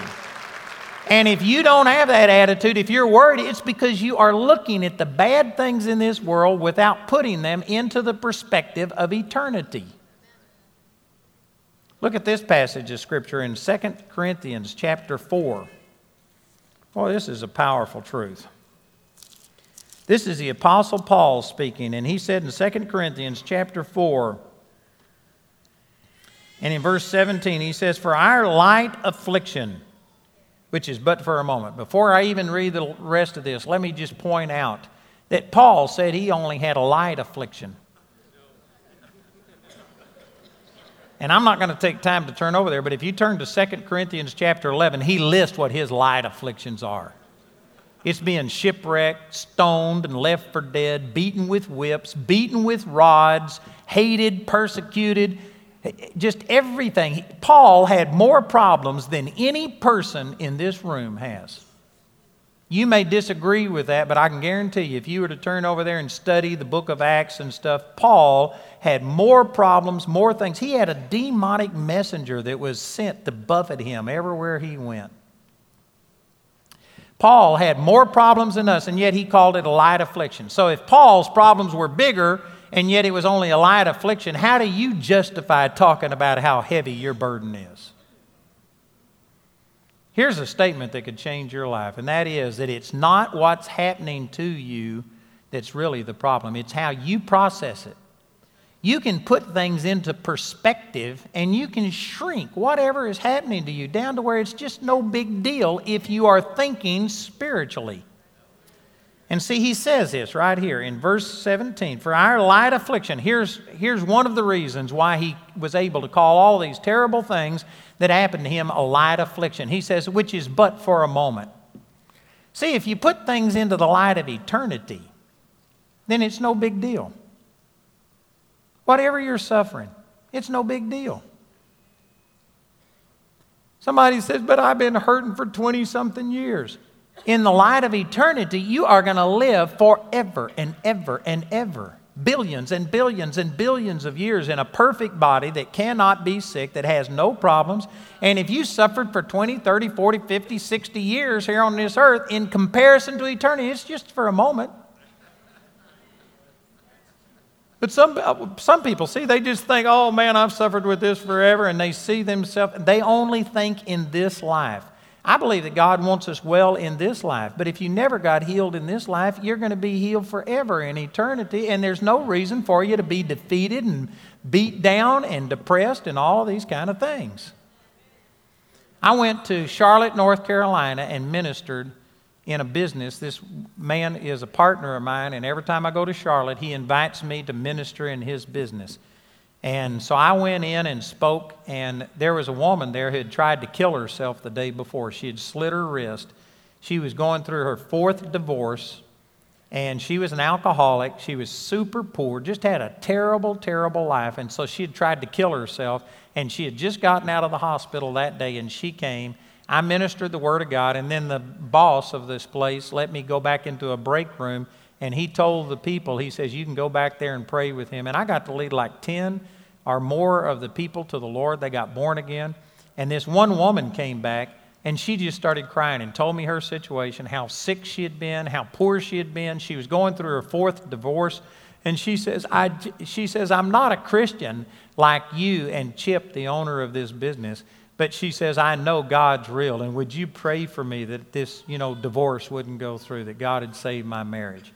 B: And if you don't have that attitude, if you're worried, it's because you are looking at the bad things in this world without putting them into the perspective of eternity. Look at this passage of scripture in 2 Corinthians chapter 4. Boy, this is a powerful truth. This is the Apostle Paul speaking, and he said in 2 Corinthians chapter 4, and in verse 17, he says, For our light affliction, which is but for a moment. Before I even read the rest of this, let me just point out that Paul said he only had a light affliction. And I'm not going to take time to turn over there, but if you turn to 2 Corinthians chapter 11, he lists what his light afflictions are. It's being shipwrecked, stoned, and left for dead, beaten with whips, beaten with rods, hated, persecuted, just everything. Paul had more problems than any person in this room has. You may disagree with that, but I can guarantee you, if you were to turn over there and study the book of Acts and stuff, Paul had more problems, more things. He had a demonic messenger that was sent to buffet him everywhere he went. Paul had more problems than us, and yet he called it a light affliction. So if Paul's problems were bigger, and yet it was only a light affliction, how do you justify talking about how heavy your burden is? Here's a statement that could change your life, and that is that it's not what's happening to you that's really the problem, it's how you process it. You can put things into perspective and you can shrink whatever is happening to you down to where it's just no big deal if you are thinking spiritually. And see, he says this right here in verse 17 For our light affliction, here's, here's one of the reasons why he was able to call all these terrible things that happened to him a light affliction. He says, which is but for a moment. See, if you put things into the light of eternity, then it's no big deal. Whatever you're suffering, it's no big deal. Somebody says, But I've been hurting for 20 something years in the light of eternity, you are going to live forever and ever and ever. Billions and billions and billions of years in a perfect body that cannot be sick, that has no problems. And if you suffered for 20, 30, 40, 50, 60 years here on this earth, in comparison to eternity, it's just for a moment. But some, some people, see, they just think, oh man, I've suffered with this forever, and they see themselves, they only think in this life. I believe that God wants us well in this life, but if you never got healed in this life, you're going to be healed forever in eternity, and there's no reason for you to be defeated and beat down and depressed and all these kind of things. I went to Charlotte, North Carolina, and ministered in a business. This man is a partner of mine, and every time I go to Charlotte, he invites me to minister in his business. And so I went in and spoke, and there was a woman there who had tried to kill herself the day before. She had slit her wrist. She was going through her fourth divorce, and she was an alcoholic. She was super poor, just had a terrible, terrible life. And so she had tried to kill herself, and she had just gotten out of the hospital that day, and she came. I ministered the Word of God, and then the boss of this place let me go back into a break room and he told the people, he says, You can go back there and pray with him. And I got to lead like 10 or more of the people to the Lord. They got born again. And this one woman came back and she just started crying and told me her situation, how sick she had been, how poor she had been. She was going through her fourth divorce. And she says, I, she says, I'm not a Christian like you and Chip, the owner of this business. But she says, I know God's real. And would you pray for me that this, you know, divorce wouldn't go through, that God had saved my marriage?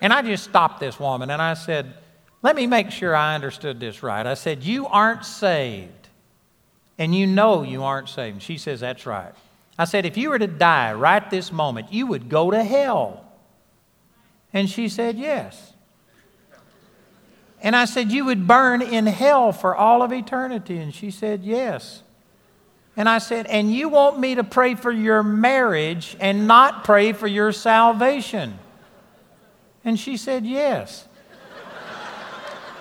B: And I just stopped this woman and I said, Let me make sure I understood this right. I said, You aren't saved. And you know you aren't saved. She says, That's right. I said, If you were to die right this moment, you would go to hell. And she said, Yes. And I said, You would burn in hell for all of eternity. And she said, Yes. And I said, And you want me to pray for your marriage and not pray for your salvation? And she said, Yes.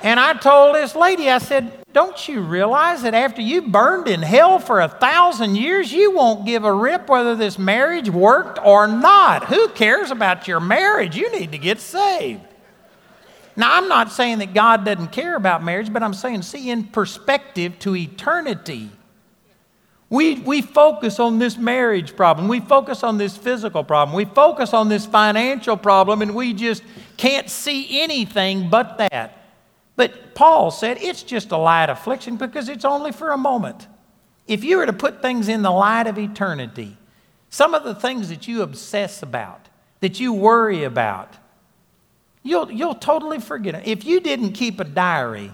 B: and I told this lady, I said, Don't you realize that after you burned in hell for a thousand years, you won't give a rip whether this marriage worked or not? Who cares about your marriage? You need to get saved. Now, I'm not saying that God doesn't care about marriage, but I'm saying, see, in perspective to eternity. We, we focus on this marriage problem. We focus on this physical problem. We focus on this financial problem, and we just can't see anything but that. But Paul said it's just a light affliction because it's only for a moment. If you were to put things in the light of eternity, some of the things that you obsess about, that you worry about, you'll, you'll totally forget it. If you didn't keep a diary,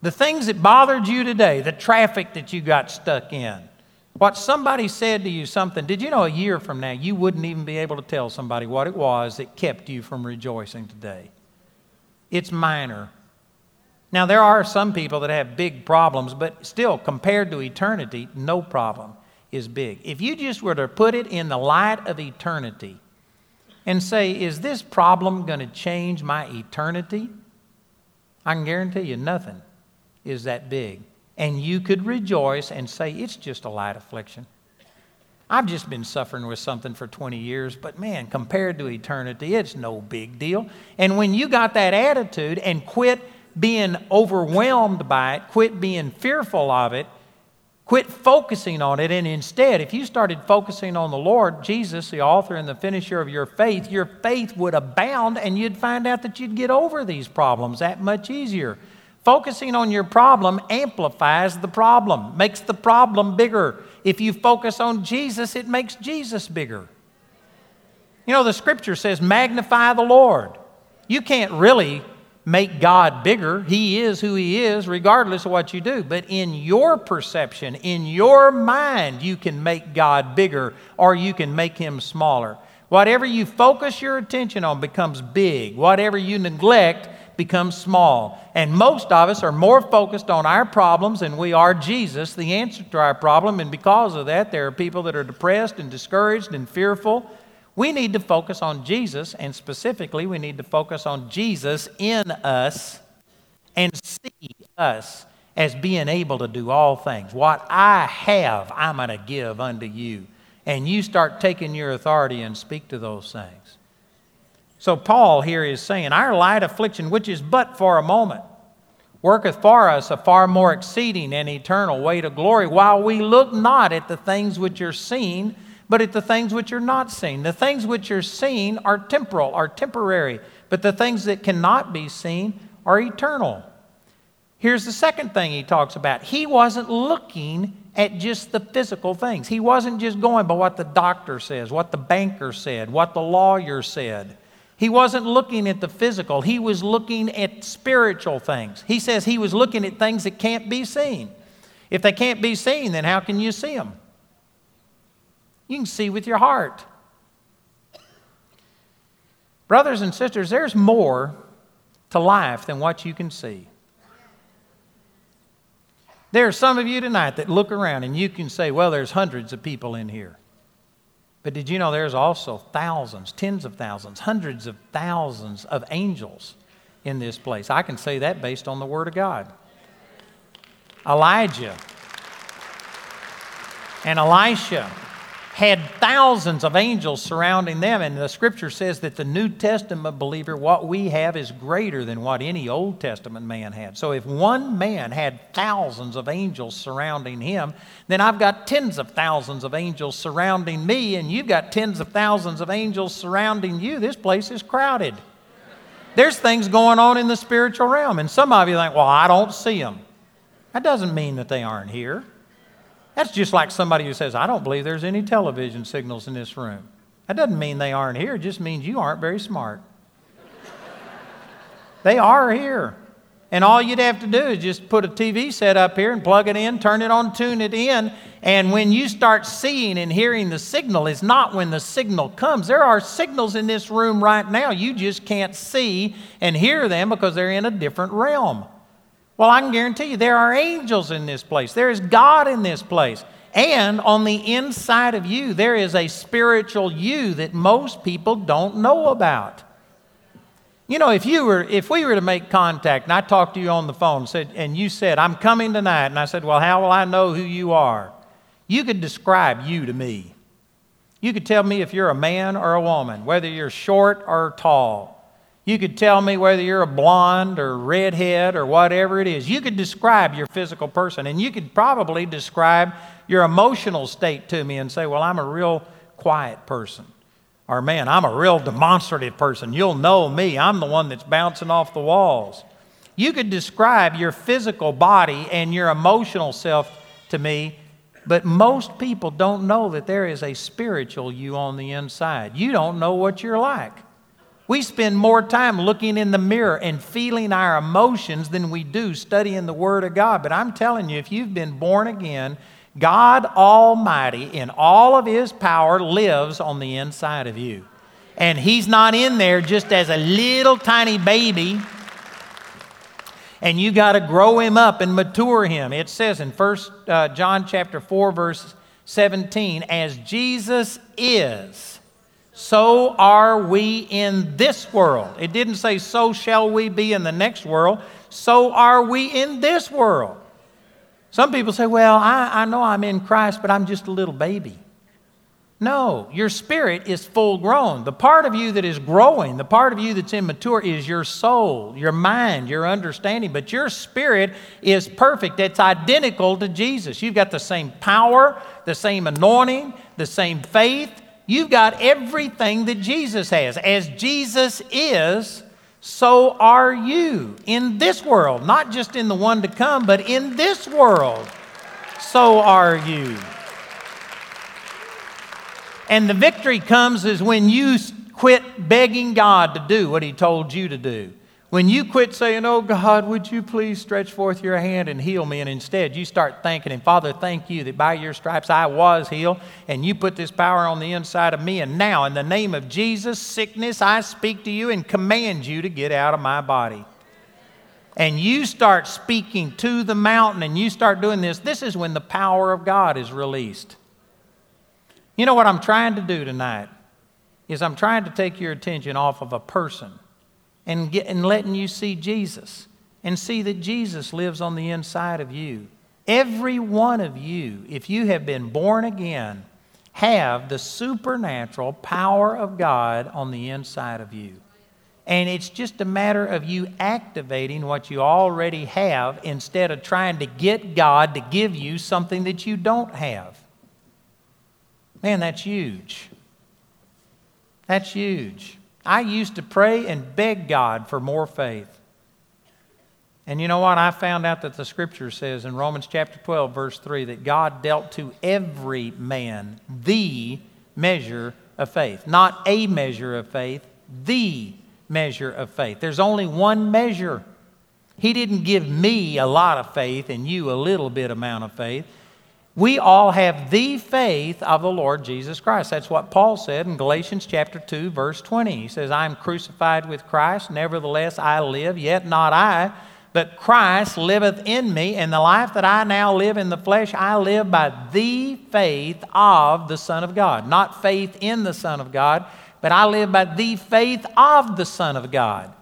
B: the things that bothered you today, the traffic that you got stuck in, what somebody said to you, something, did you know a year from now you wouldn't even be able to tell somebody what it was that kept you from rejoicing today? It's minor. Now, there are some people that have big problems, but still, compared to eternity, no problem is big. If you just were to put it in the light of eternity, and say, Is this problem going to change my eternity? I can guarantee you nothing is that big. And you could rejoice and say, It's just a light affliction. I've just been suffering with something for 20 years, but man, compared to eternity, it's no big deal. And when you got that attitude and quit being overwhelmed by it, quit being fearful of it, quit focusing on it, and instead, if you started focusing on the Lord, Jesus, the author and the finisher of your faith, your faith would abound and you'd find out that you'd get over these problems that much easier. Focusing on your problem amplifies the problem, makes the problem bigger. If you focus on Jesus, it makes Jesus bigger. You know, the scripture says, magnify the Lord. You can't really make God bigger. He is who He is, regardless of what you do. But in your perception, in your mind, you can make God bigger or you can make Him smaller. Whatever you focus your attention on becomes big. Whatever you neglect becomes small. And most of us are more focused on our problems than we are Jesus, the answer to our problem. And because of that, there are people that are depressed and discouraged and fearful. We need to focus on Jesus, and specifically, we need to focus on Jesus in us and see us as being able to do all things. What I have, I'm going to give unto you. And you start taking your authority and speak to those things. So, Paul here is saying, Our light affliction, which is but for a moment, worketh for us a far more exceeding and eternal weight of glory, while we look not at the things which are seen, but at the things which are not seen. The things which are seen are temporal, are temporary, but the things that cannot be seen are eternal. Here's the second thing he talks about. He wasn't looking at just the physical things. He wasn't just going by what the doctor says, what the banker said, what the lawyer said. He wasn't looking at the physical, he was looking at spiritual things. He says he was looking at things that can't be seen. If they can't be seen, then how can you see them? You can see with your heart. Brothers and sisters, there's more to life than what you can see. There are some of you tonight that look around and you can say, well, there's hundreds of people in here. But did you know there's also thousands, tens of thousands, hundreds of thousands of angels in this place? I can say that based on the Word of God. Elijah and Elisha had thousands of angels surrounding them. And the scripture says that the New Testament believer, what we have is greater than what any Old Testament man had. So if one man had thousands of angels surrounding him, then I've got tens of thousands of angels surrounding me, and you've got tens of thousands of angels surrounding you. This place is crowded. There's things going on in the spiritual realm, and some of you think, well, I don't see them. That doesn't mean that they aren't here. That's just like somebody who says, I don't believe there's any television signals in this room. That doesn't mean they aren't here, it just means you aren't very smart. they are here. And all you'd have to do is just put a TV set up here and plug it in, turn it on, tune it in. And when you start seeing and hearing the signal, it's not when the signal comes. There are signals in this room right now. You just can't see and hear them because they're in a different realm. Well, I can guarantee you there are angels in this place. There is God in this place. And on the inside of you, there is a spiritual you that most people don't know about. You know, if you were, if we were to make contact and I talked to you on the phone said, and you said, I'm coming tonight, and I said, Well, how will I know who you are? You could describe you to me. You could tell me if you're a man or a woman, whether you're short or tall. You could tell me whether you're a blonde or redhead or whatever it is. You could describe your physical person, and you could probably describe your emotional state to me and say, Well, I'm a real quiet person. Or, man, I'm a real demonstrative person. You'll know me. I'm the one that's bouncing off the walls. You could describe your physical body and your emotional self to me, but most people don't know that there is a spiritual you on the inside. You don't know what you're like. We spend more time looking in the mirror and feeling our emotions than we do studying the Word of God. But I'm telling you, if you've been born again, God Almighty, in all of His power, lives on the inside of you. And He's not in there just as a little tiny baby. And you got to grow him up and mature him. It says in First uh, John chapter 4, verse 17, as Jesus is So are we in this world. It didn't say, so shall we be in the next world. So are we in this world. Some people say, well, I, I know I'm in Christ, but I'm just a little baby. No, your spirit is full grown. The part of you that is growing, the part of you that's immature, is your soul, your mind, your understanding. But your spirit is perfect. It's identical to Jesus. You've got the same power, the same anointing, the same faith. You've got everything that Jesus has. As Jesus is, so are you in this world, not just in the one to come, but in this world. So are you. And the victory comes is when you quit begging God to do what He told you to do. When you quit saying, Oh God, would you please stretch forth your hand and heal me? And instead you start thanking Him, Father, thank you that by your stripes I was healed, and you put this power on the inside of me. And now, in the name of Jesus, sickness, I speak to you and command you to get out of my body. And you start speaking to the mountain and you start doing this, this is when the power of God is released. You know what I'm trying to do tonight? Is I'm trying to take your attention off of a person and, get, and letting you see Jesus and see that Jesus lives on the inside of you. Every one of you, if you have been born again, have the supernatural power of God on the inside of you. And it's just a matter of you activating what you already have instead of trying to get God to give you something that you don't have. Man, that's huge. That's huge. I used to pray and beg God for more faith. And you know what? I found out that the scripture says in Romans chapter 12, verse 3, that God dealt to every man the measure of faith. Not a measure of faith, the measure of faith. There's only one measure. He didn't give me a lot of faith and you a little bit amount of faith we all have the faith of the Lord Jesus Christ. That's what Paul said in Galatians chapter 2 verse 20. He says, "I am crucified with Christ, nevertheless I live, yet not I, but Christ liveth in me, and the life that I now live in the flesh I live by the faith of the Son of God." Not faith in the Son of God, but I live by the faith of the Son of God.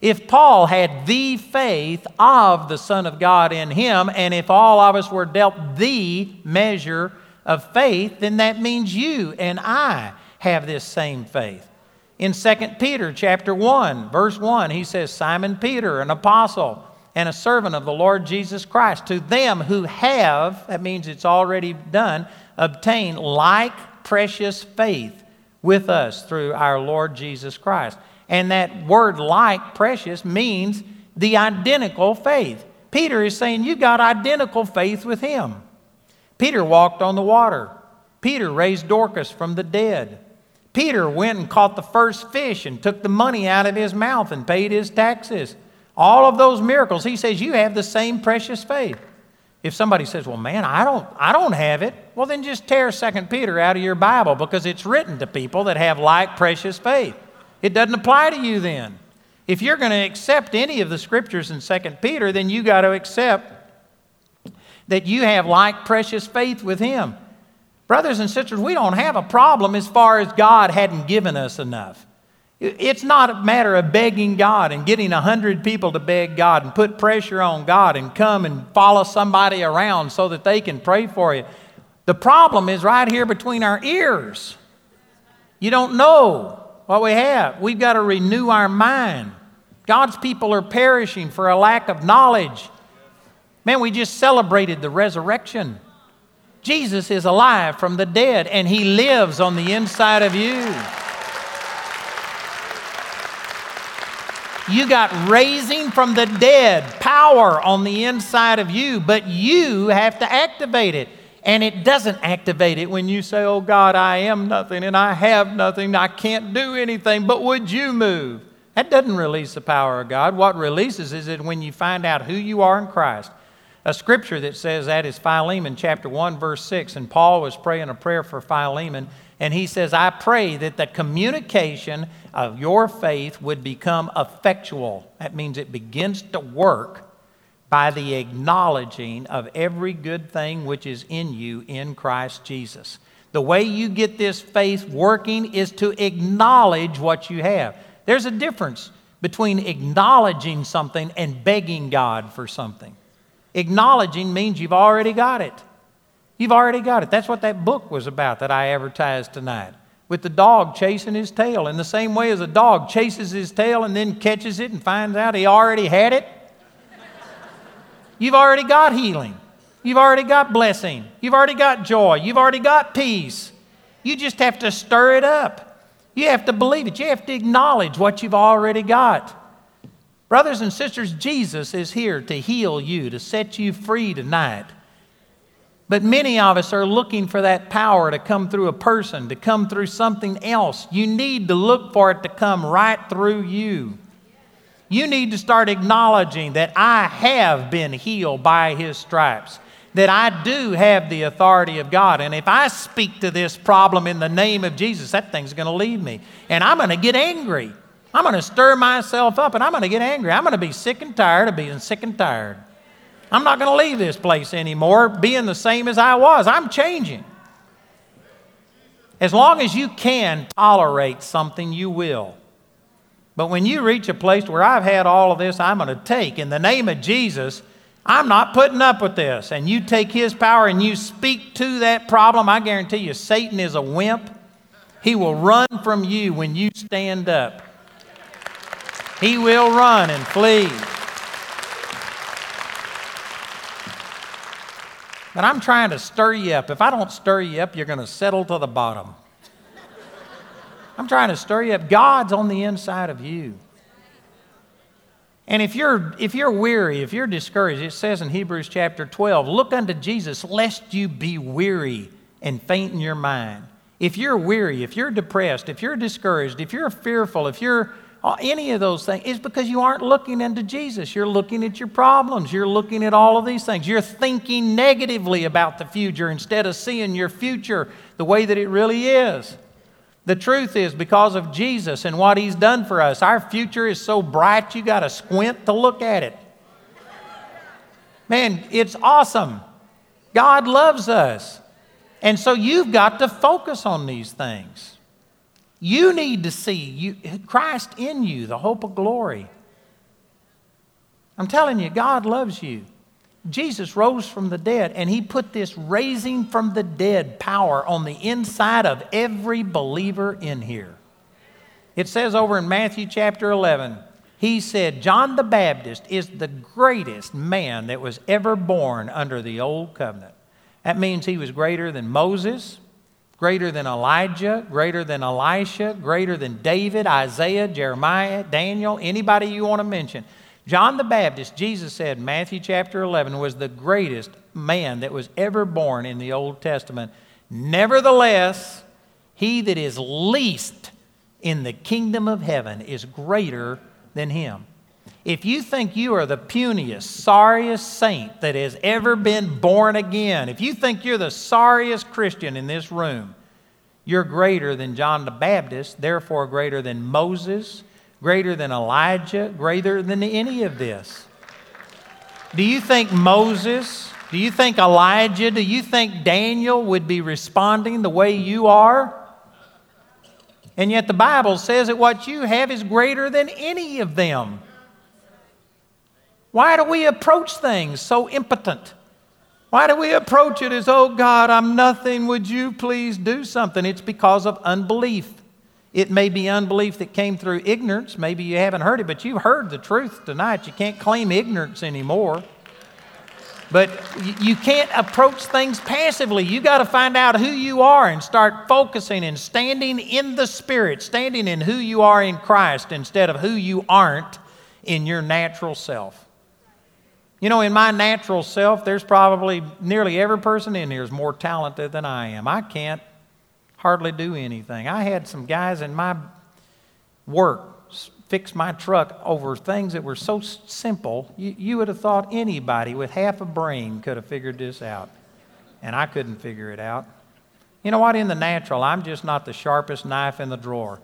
B: If Paul had the faith of the Son of God in him, and if all of us were dealt the measure of faith, then that means you and I have this same faith. In 2 Peter chapter 1, verse 1, he says, Simon Peter, an apostle and a servant of the Lord Jesus Christ, to them who have, that means it's already done, obtained like precious faith with us through our Lord Jesus Christ. And that word like, precious, means the identical faith. Peter is saying, You've got identical faith with him. Peter walked on the water. Peter raised Dorcas from the dead. Peter went and caught the first fish and took the money out of his mouth and paid his taxes. All of those miracles, he says, you have the same precious faith. If somebody says, "Well, man, I don't I don't have it." Well, then just tear 2 Peter out of your Bible because it's written to people that have like precious faith. It doesn't apply to you then. If you're going to accept any of the scriptures in 2 Peter, then you got to accept that you have like precious faith with him. Brothers and sisters, we don't have a problem as far as God hadn't given us enough. It's not a matter of begging God and getting a hundred people to beg God and put pressure on God and come and follow somebody around so that they can pray for you. The problem is right here between our ears. You don't know what we have. We've got to renew our mind. God's people are perishing for a lack of knowledge. Man, we just celebrated the resurrection. Jesus is alive from the dead, and He lives on the inside of you. You got raising from the dead power on the inside of you, but you have to activate it. And it doesn't activate it when you say, Oh God, I am nothing and I have nothing, I can't do anything, but would you move? That doesn't release the power of God. What releases is it when you find out who you are in Christ. A scripture that says that is Philemon chapter 1, verse 6. And Paul was praying a prayer for Philemon, and he says, I pray that the communication of your faith would become effectual. That means it begins to work by the acknowledging of every good thing which is in you in Christ Jesus. The way you get this faith working is to acknowledge what you have. There's a difference between acknowledging something and begging God for something. Acknowledging means you've already got it. You've already got it. That's what that book was about that I advertised tonight. With the dog chasing his tail. In the same way as a dog chases his tail and then catches it and finds out he already had it. You've already got healing. You've already got blessing. You've already got joy. You've already got peace. You just have to stir it up. You have to believe it. You have to acknowledge what you've already got. Brothers and sisters, Jesus is here to heal you, to set you free tonight. But many of us are looking for that power to come through a person, to come through something else. You need to look for it to come right through you. You need to start acknowledging that I have been healed by his stripes that I do have the authority of God. And if I speak to this problem in the name of Jesus, that thing's going to leave me. And I'm going to get angry. I'm going to stir myself up and I'm going to get angry. I'm going to be sick and tired of being sick and tired. I'm not going to leave this place anymore being the same as I was. I'm changing. As long as you can tolerate something, you will. But when you reach a place where I've had all of this, I'm going to take in the name of Jesus I'm not putting up with this. And you take his power and you speak to that problem, I guarantee you, Satan is a wimp. He will run from you when you stand up. He will run and flee. But I'm trying to stir you up. If I don't stir you up, you're going to settle to the bottom. I'm trying to stir you up. God's on the inside of you. And if you're, if you're weary, if you're discouraged, it says in Hebrews chapter 12, look unto Jesus, lest you be weary and faint in your mind. If you're weary, if you're depressed, if you're discouraged, if you're fearful, if you're uh, any of those things, it's because you aren't looking into Jesus. You're looking at your problems. You're looking at all of these things. You're thinking negatively about the future instead of seeing your future the way that it really is. The truth is, because of Jesus and what He's done for us, our future is so bright you got to squint to look at it. Man, it's awesome. God loves us. And so you've got to focus on these things. You need to see you, Christ in you, the hope of glory. I'm telling you, God loves you. Jesus rose from the dead, and he put this raising from the dead power on the inside of every believer in here. It says over in Matthew chapter 11, he said, John the Baptist is the greatest man that was ever born under the old covenant. That means he was greater than Moses, greater than Elijah, greater than Elisha, greater than David, Isaiah, Jeremiah, Daniel, anybody you want to mention. John the Baptist, Jesus said, Matthew chapter 11, was the greatest man that was ever born in the Old Testament. Nevertheless, he that is least in the kingdom of heaven is greater than him. If you think you are the puniest, sorriest saint that has ever been born again, if you think you're the sorriest Christian in this room, you're greater than John the Baptist, therefore greater than Moses, greater than Elijah, greater than any of this? Do you think Moses, do you think Elijah, do you think Daniel would be responding the way you are? And yet the Bible says that what you have is greater than any of them. Why do we approach things so impotent? Why do we approach it as, oh God, I'm nothing, would you please do something? It's because of unbelief. It may be unbelief that came through ignorance. Maybe you haven't heard it, but you've heard the truth tonight. You can't claim ignorance anymore. But you can't approach things passively. You got to find out who you are and start focusing and standing in the Spirit, standing in who you are in Christ instead of who you aren't in your natural self. You know, in my natural self, there's probably nearly every person in here is more talented than I am. I can't hardly do anything. I had some guys in my work fix my truck over things that were so simple, you, you would have thought anybody with half a brain could have figured this out. And I couldn't figure it out. You know what? In the natural, I'm just not the sharpest knife in the drawer.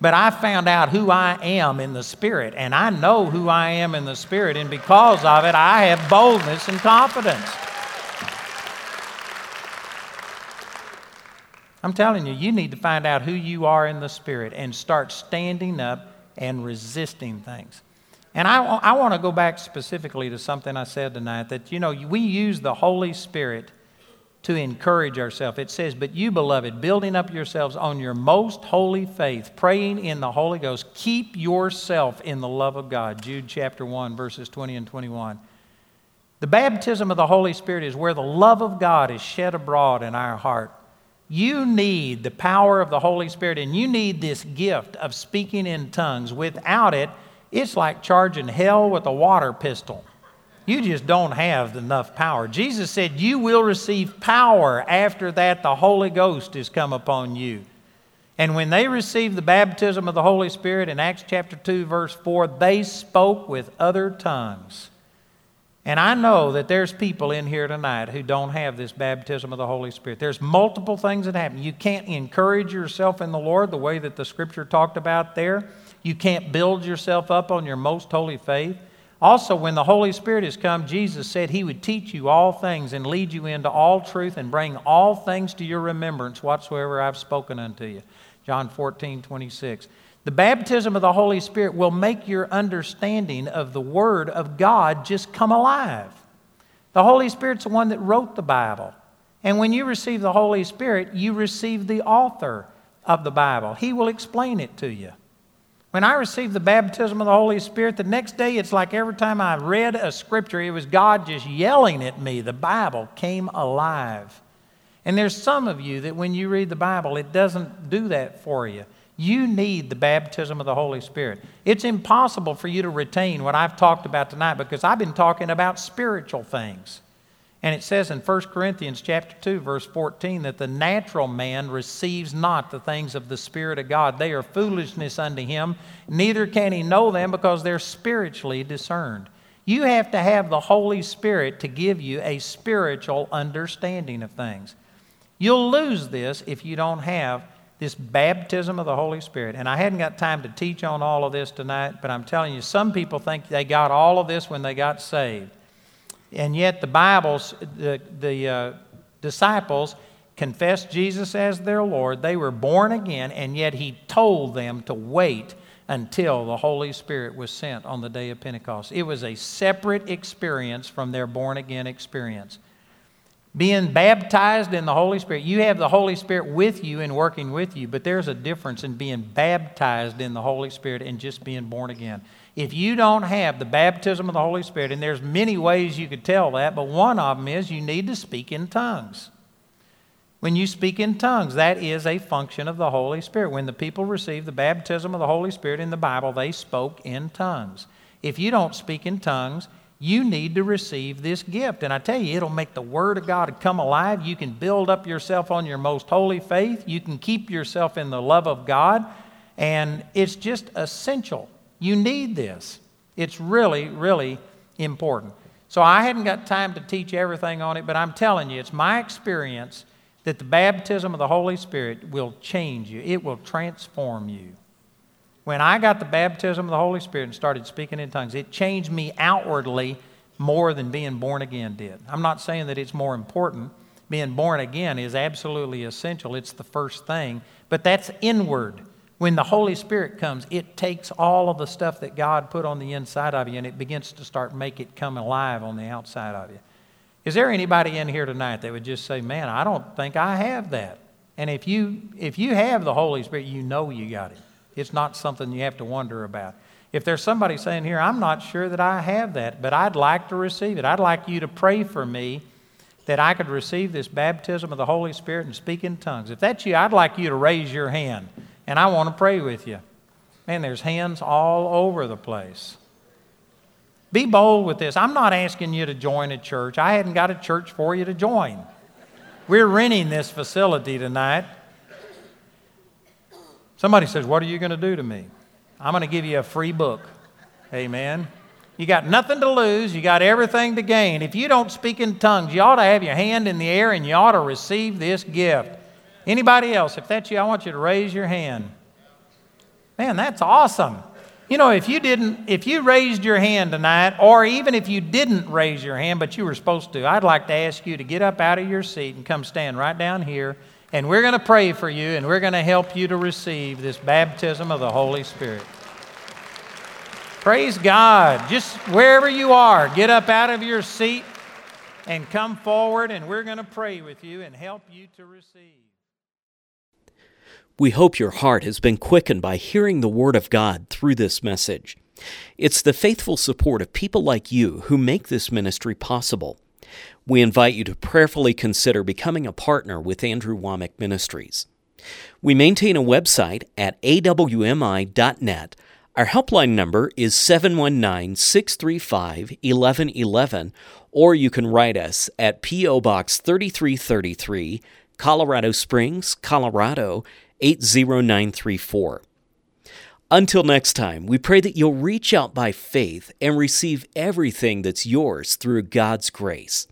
B: But I found out who I am in the Spirit, and I know who I am in the Spirit, and because of it, I have boldness and confidence. I'm telling you, you need to find out who you are in the Spirit and start standing up and resisting things. And I, I want to go back specifically to something I said tonight that, you know, we use the Holy Spirit to encourage ourselves. It says, But you, beloved, building up yourselves on your most holy faith, praying in the Holy Ghost, keep yourself in the love of God. Jude chapter 1, verses 20 and 21. The baptism of the Holy Spirit is where the love of God is shed abroad in our heart. You need the power of the Holy Spirit, and you need this gift of speaking in tongues. Without it, it's like charging hell with a water pistol. You just don't have enough power. Jesus said, You will receive power after that the Holy Ghost is come upon you. And when they received the baptism of the Holy Spirit in Acts chapter 2, verse 4, they spoke with other tongues. And I know that there's people in here tonight who don't have this baptism of the Holy Spirit. There's multiple things that happen. You can't encourage yourself in the Lord the way that the scripture talked about there. You can't build yourself up on your most holy faith. Also, when the Holy Spirit has come, Jesus said he would teach you all things and lead you into all truth and bring all things to your remembrance whatsoever I've spoken unto you. John 14, 26. The baptism of the Holy Spirit will make your understanding of the Word of God just come alive. The Holy Spirit's the one that wrote the Bible. And when you receive the Holy Spirit, you receive the author of the Bible. He will explain it to you. When I received the baptism of the Holy Spirit, the next day it's like every time I read a scripture, it was God just yelling at me. The Bible came alive. And there's some of you that when you read the Bible, it doesn't do that for you. You need the baptism of the Holy Spirit. It's impossible for you to retain what I've talked about tonight because I've been talking about spiritual things. And it says in 1 Corinthians chapter 2 verse 14 that the natural man receives not the things of the spirit of God. They are foolishness unto him, neither can he know them because they're spiritually discerned. You have to have the Holy Spirit to give you a spiritual understanding of things. You'll lose this if you don't have this baptism of the Holy Spirit. And I hadn't got time to teach on all of this tonight, but I'm telling you, some people think they got all of this when they got saved. And yet, the Bible's, the, the uh, disciples confessed Jesus as their Lord. They were born again, and yet He told them to wait until the Holy Spirit was sent on the day of Pentecost. It was a separate experience from their born again experience. Being baptized in the Holy Spirit, you have the Holy Spirit with you and working with you, but there's a difference in being baptized in the Holy Spirit and just being born again. If you don't have the baptism of the Holy Spirit, and there's many ways you could tell that, but one of them is you need to speak in tongues. When you speak in tongues, that is a function of the Holy Spirit. When the people received the baptism of the Holy Spirit in the Bible, they spoke in tongues. If you don't speak in tongues, you need to receive this gift. And I tell you, it'll make the Word of God come alive. You can build up yourself on your most holy faith. You can keep yourself in the love of God. And it's just essential you need this. It's really, really important. So I hadn't got time to teach everything on it, but I'm telling you, it's my experience that the baptism of the Holy Spirit will change you, it will transform you. When I got the baptism of the Holy Spirit and started speaking in tongues, it changed me outwardly more than being born again did. I'm not saying that it's more important. Being born again is absolutely essential, it's the first thing, but that's inward. When the Holy Spirit comes, it takes all of the stuff that God put on the inside of you and it begins to start make it come alive on the outside of you. Is there anybody in here tonight that would just say, "Man, I don't think I have that." And if you if you have the Holy Spirit, you know you got it. It's not something you have to wonder about. If there's somebody saying here, "I'm not sure that I have that, but I'd like to receive it. I'd like you to pray for me that I could receive this baptism of the Holy Spirit and speak in tongues." If that's you, I'd like you to raise your hand and I want to pray with you. Man, there's hands all over the place. Be bold with this. I'm not asking you to join a church. I hadn't got a church for you to join. We're renting this facility tonight. Somebody says, What are you going to do to me? I'm going to give you a free book. Amen. You got nothing to lose, you got everything to gain. If you don't speak in tongues, you ought to have your hand in the air and you ought to receive this gift. Anybody else? If that's you, I want you to raise your hand. Man, that's awesome. You know, if you didn't, if you raised your hand tonight, or even if you didn't raise your hand, but you were supposed to, I'd like to ask you to get up out of your seat and come stand right down here And we're going to pray for you and we're going to help you to receive this baptism of the Holy Spirit. Praise God. Just wherever you are, get up out of your seat and come forward, and we're going to pray with you and help you to receive.
A: We hope your heart has been quickened by hearing the Word of God through this message. It's the faithful support of people like you who make this ministry possible. We invite you to prayerfully consider becoming a partner with Andrew Wommack Ministries. We maintain a website at awmi.net. Our helpline number is 719 635 1111, or you can write us at P.O. Box 3333, Colorado Springs, Colorado 80934. Until next time, we pray that you'll reach out by faith and receive everything that's yours through God's grace.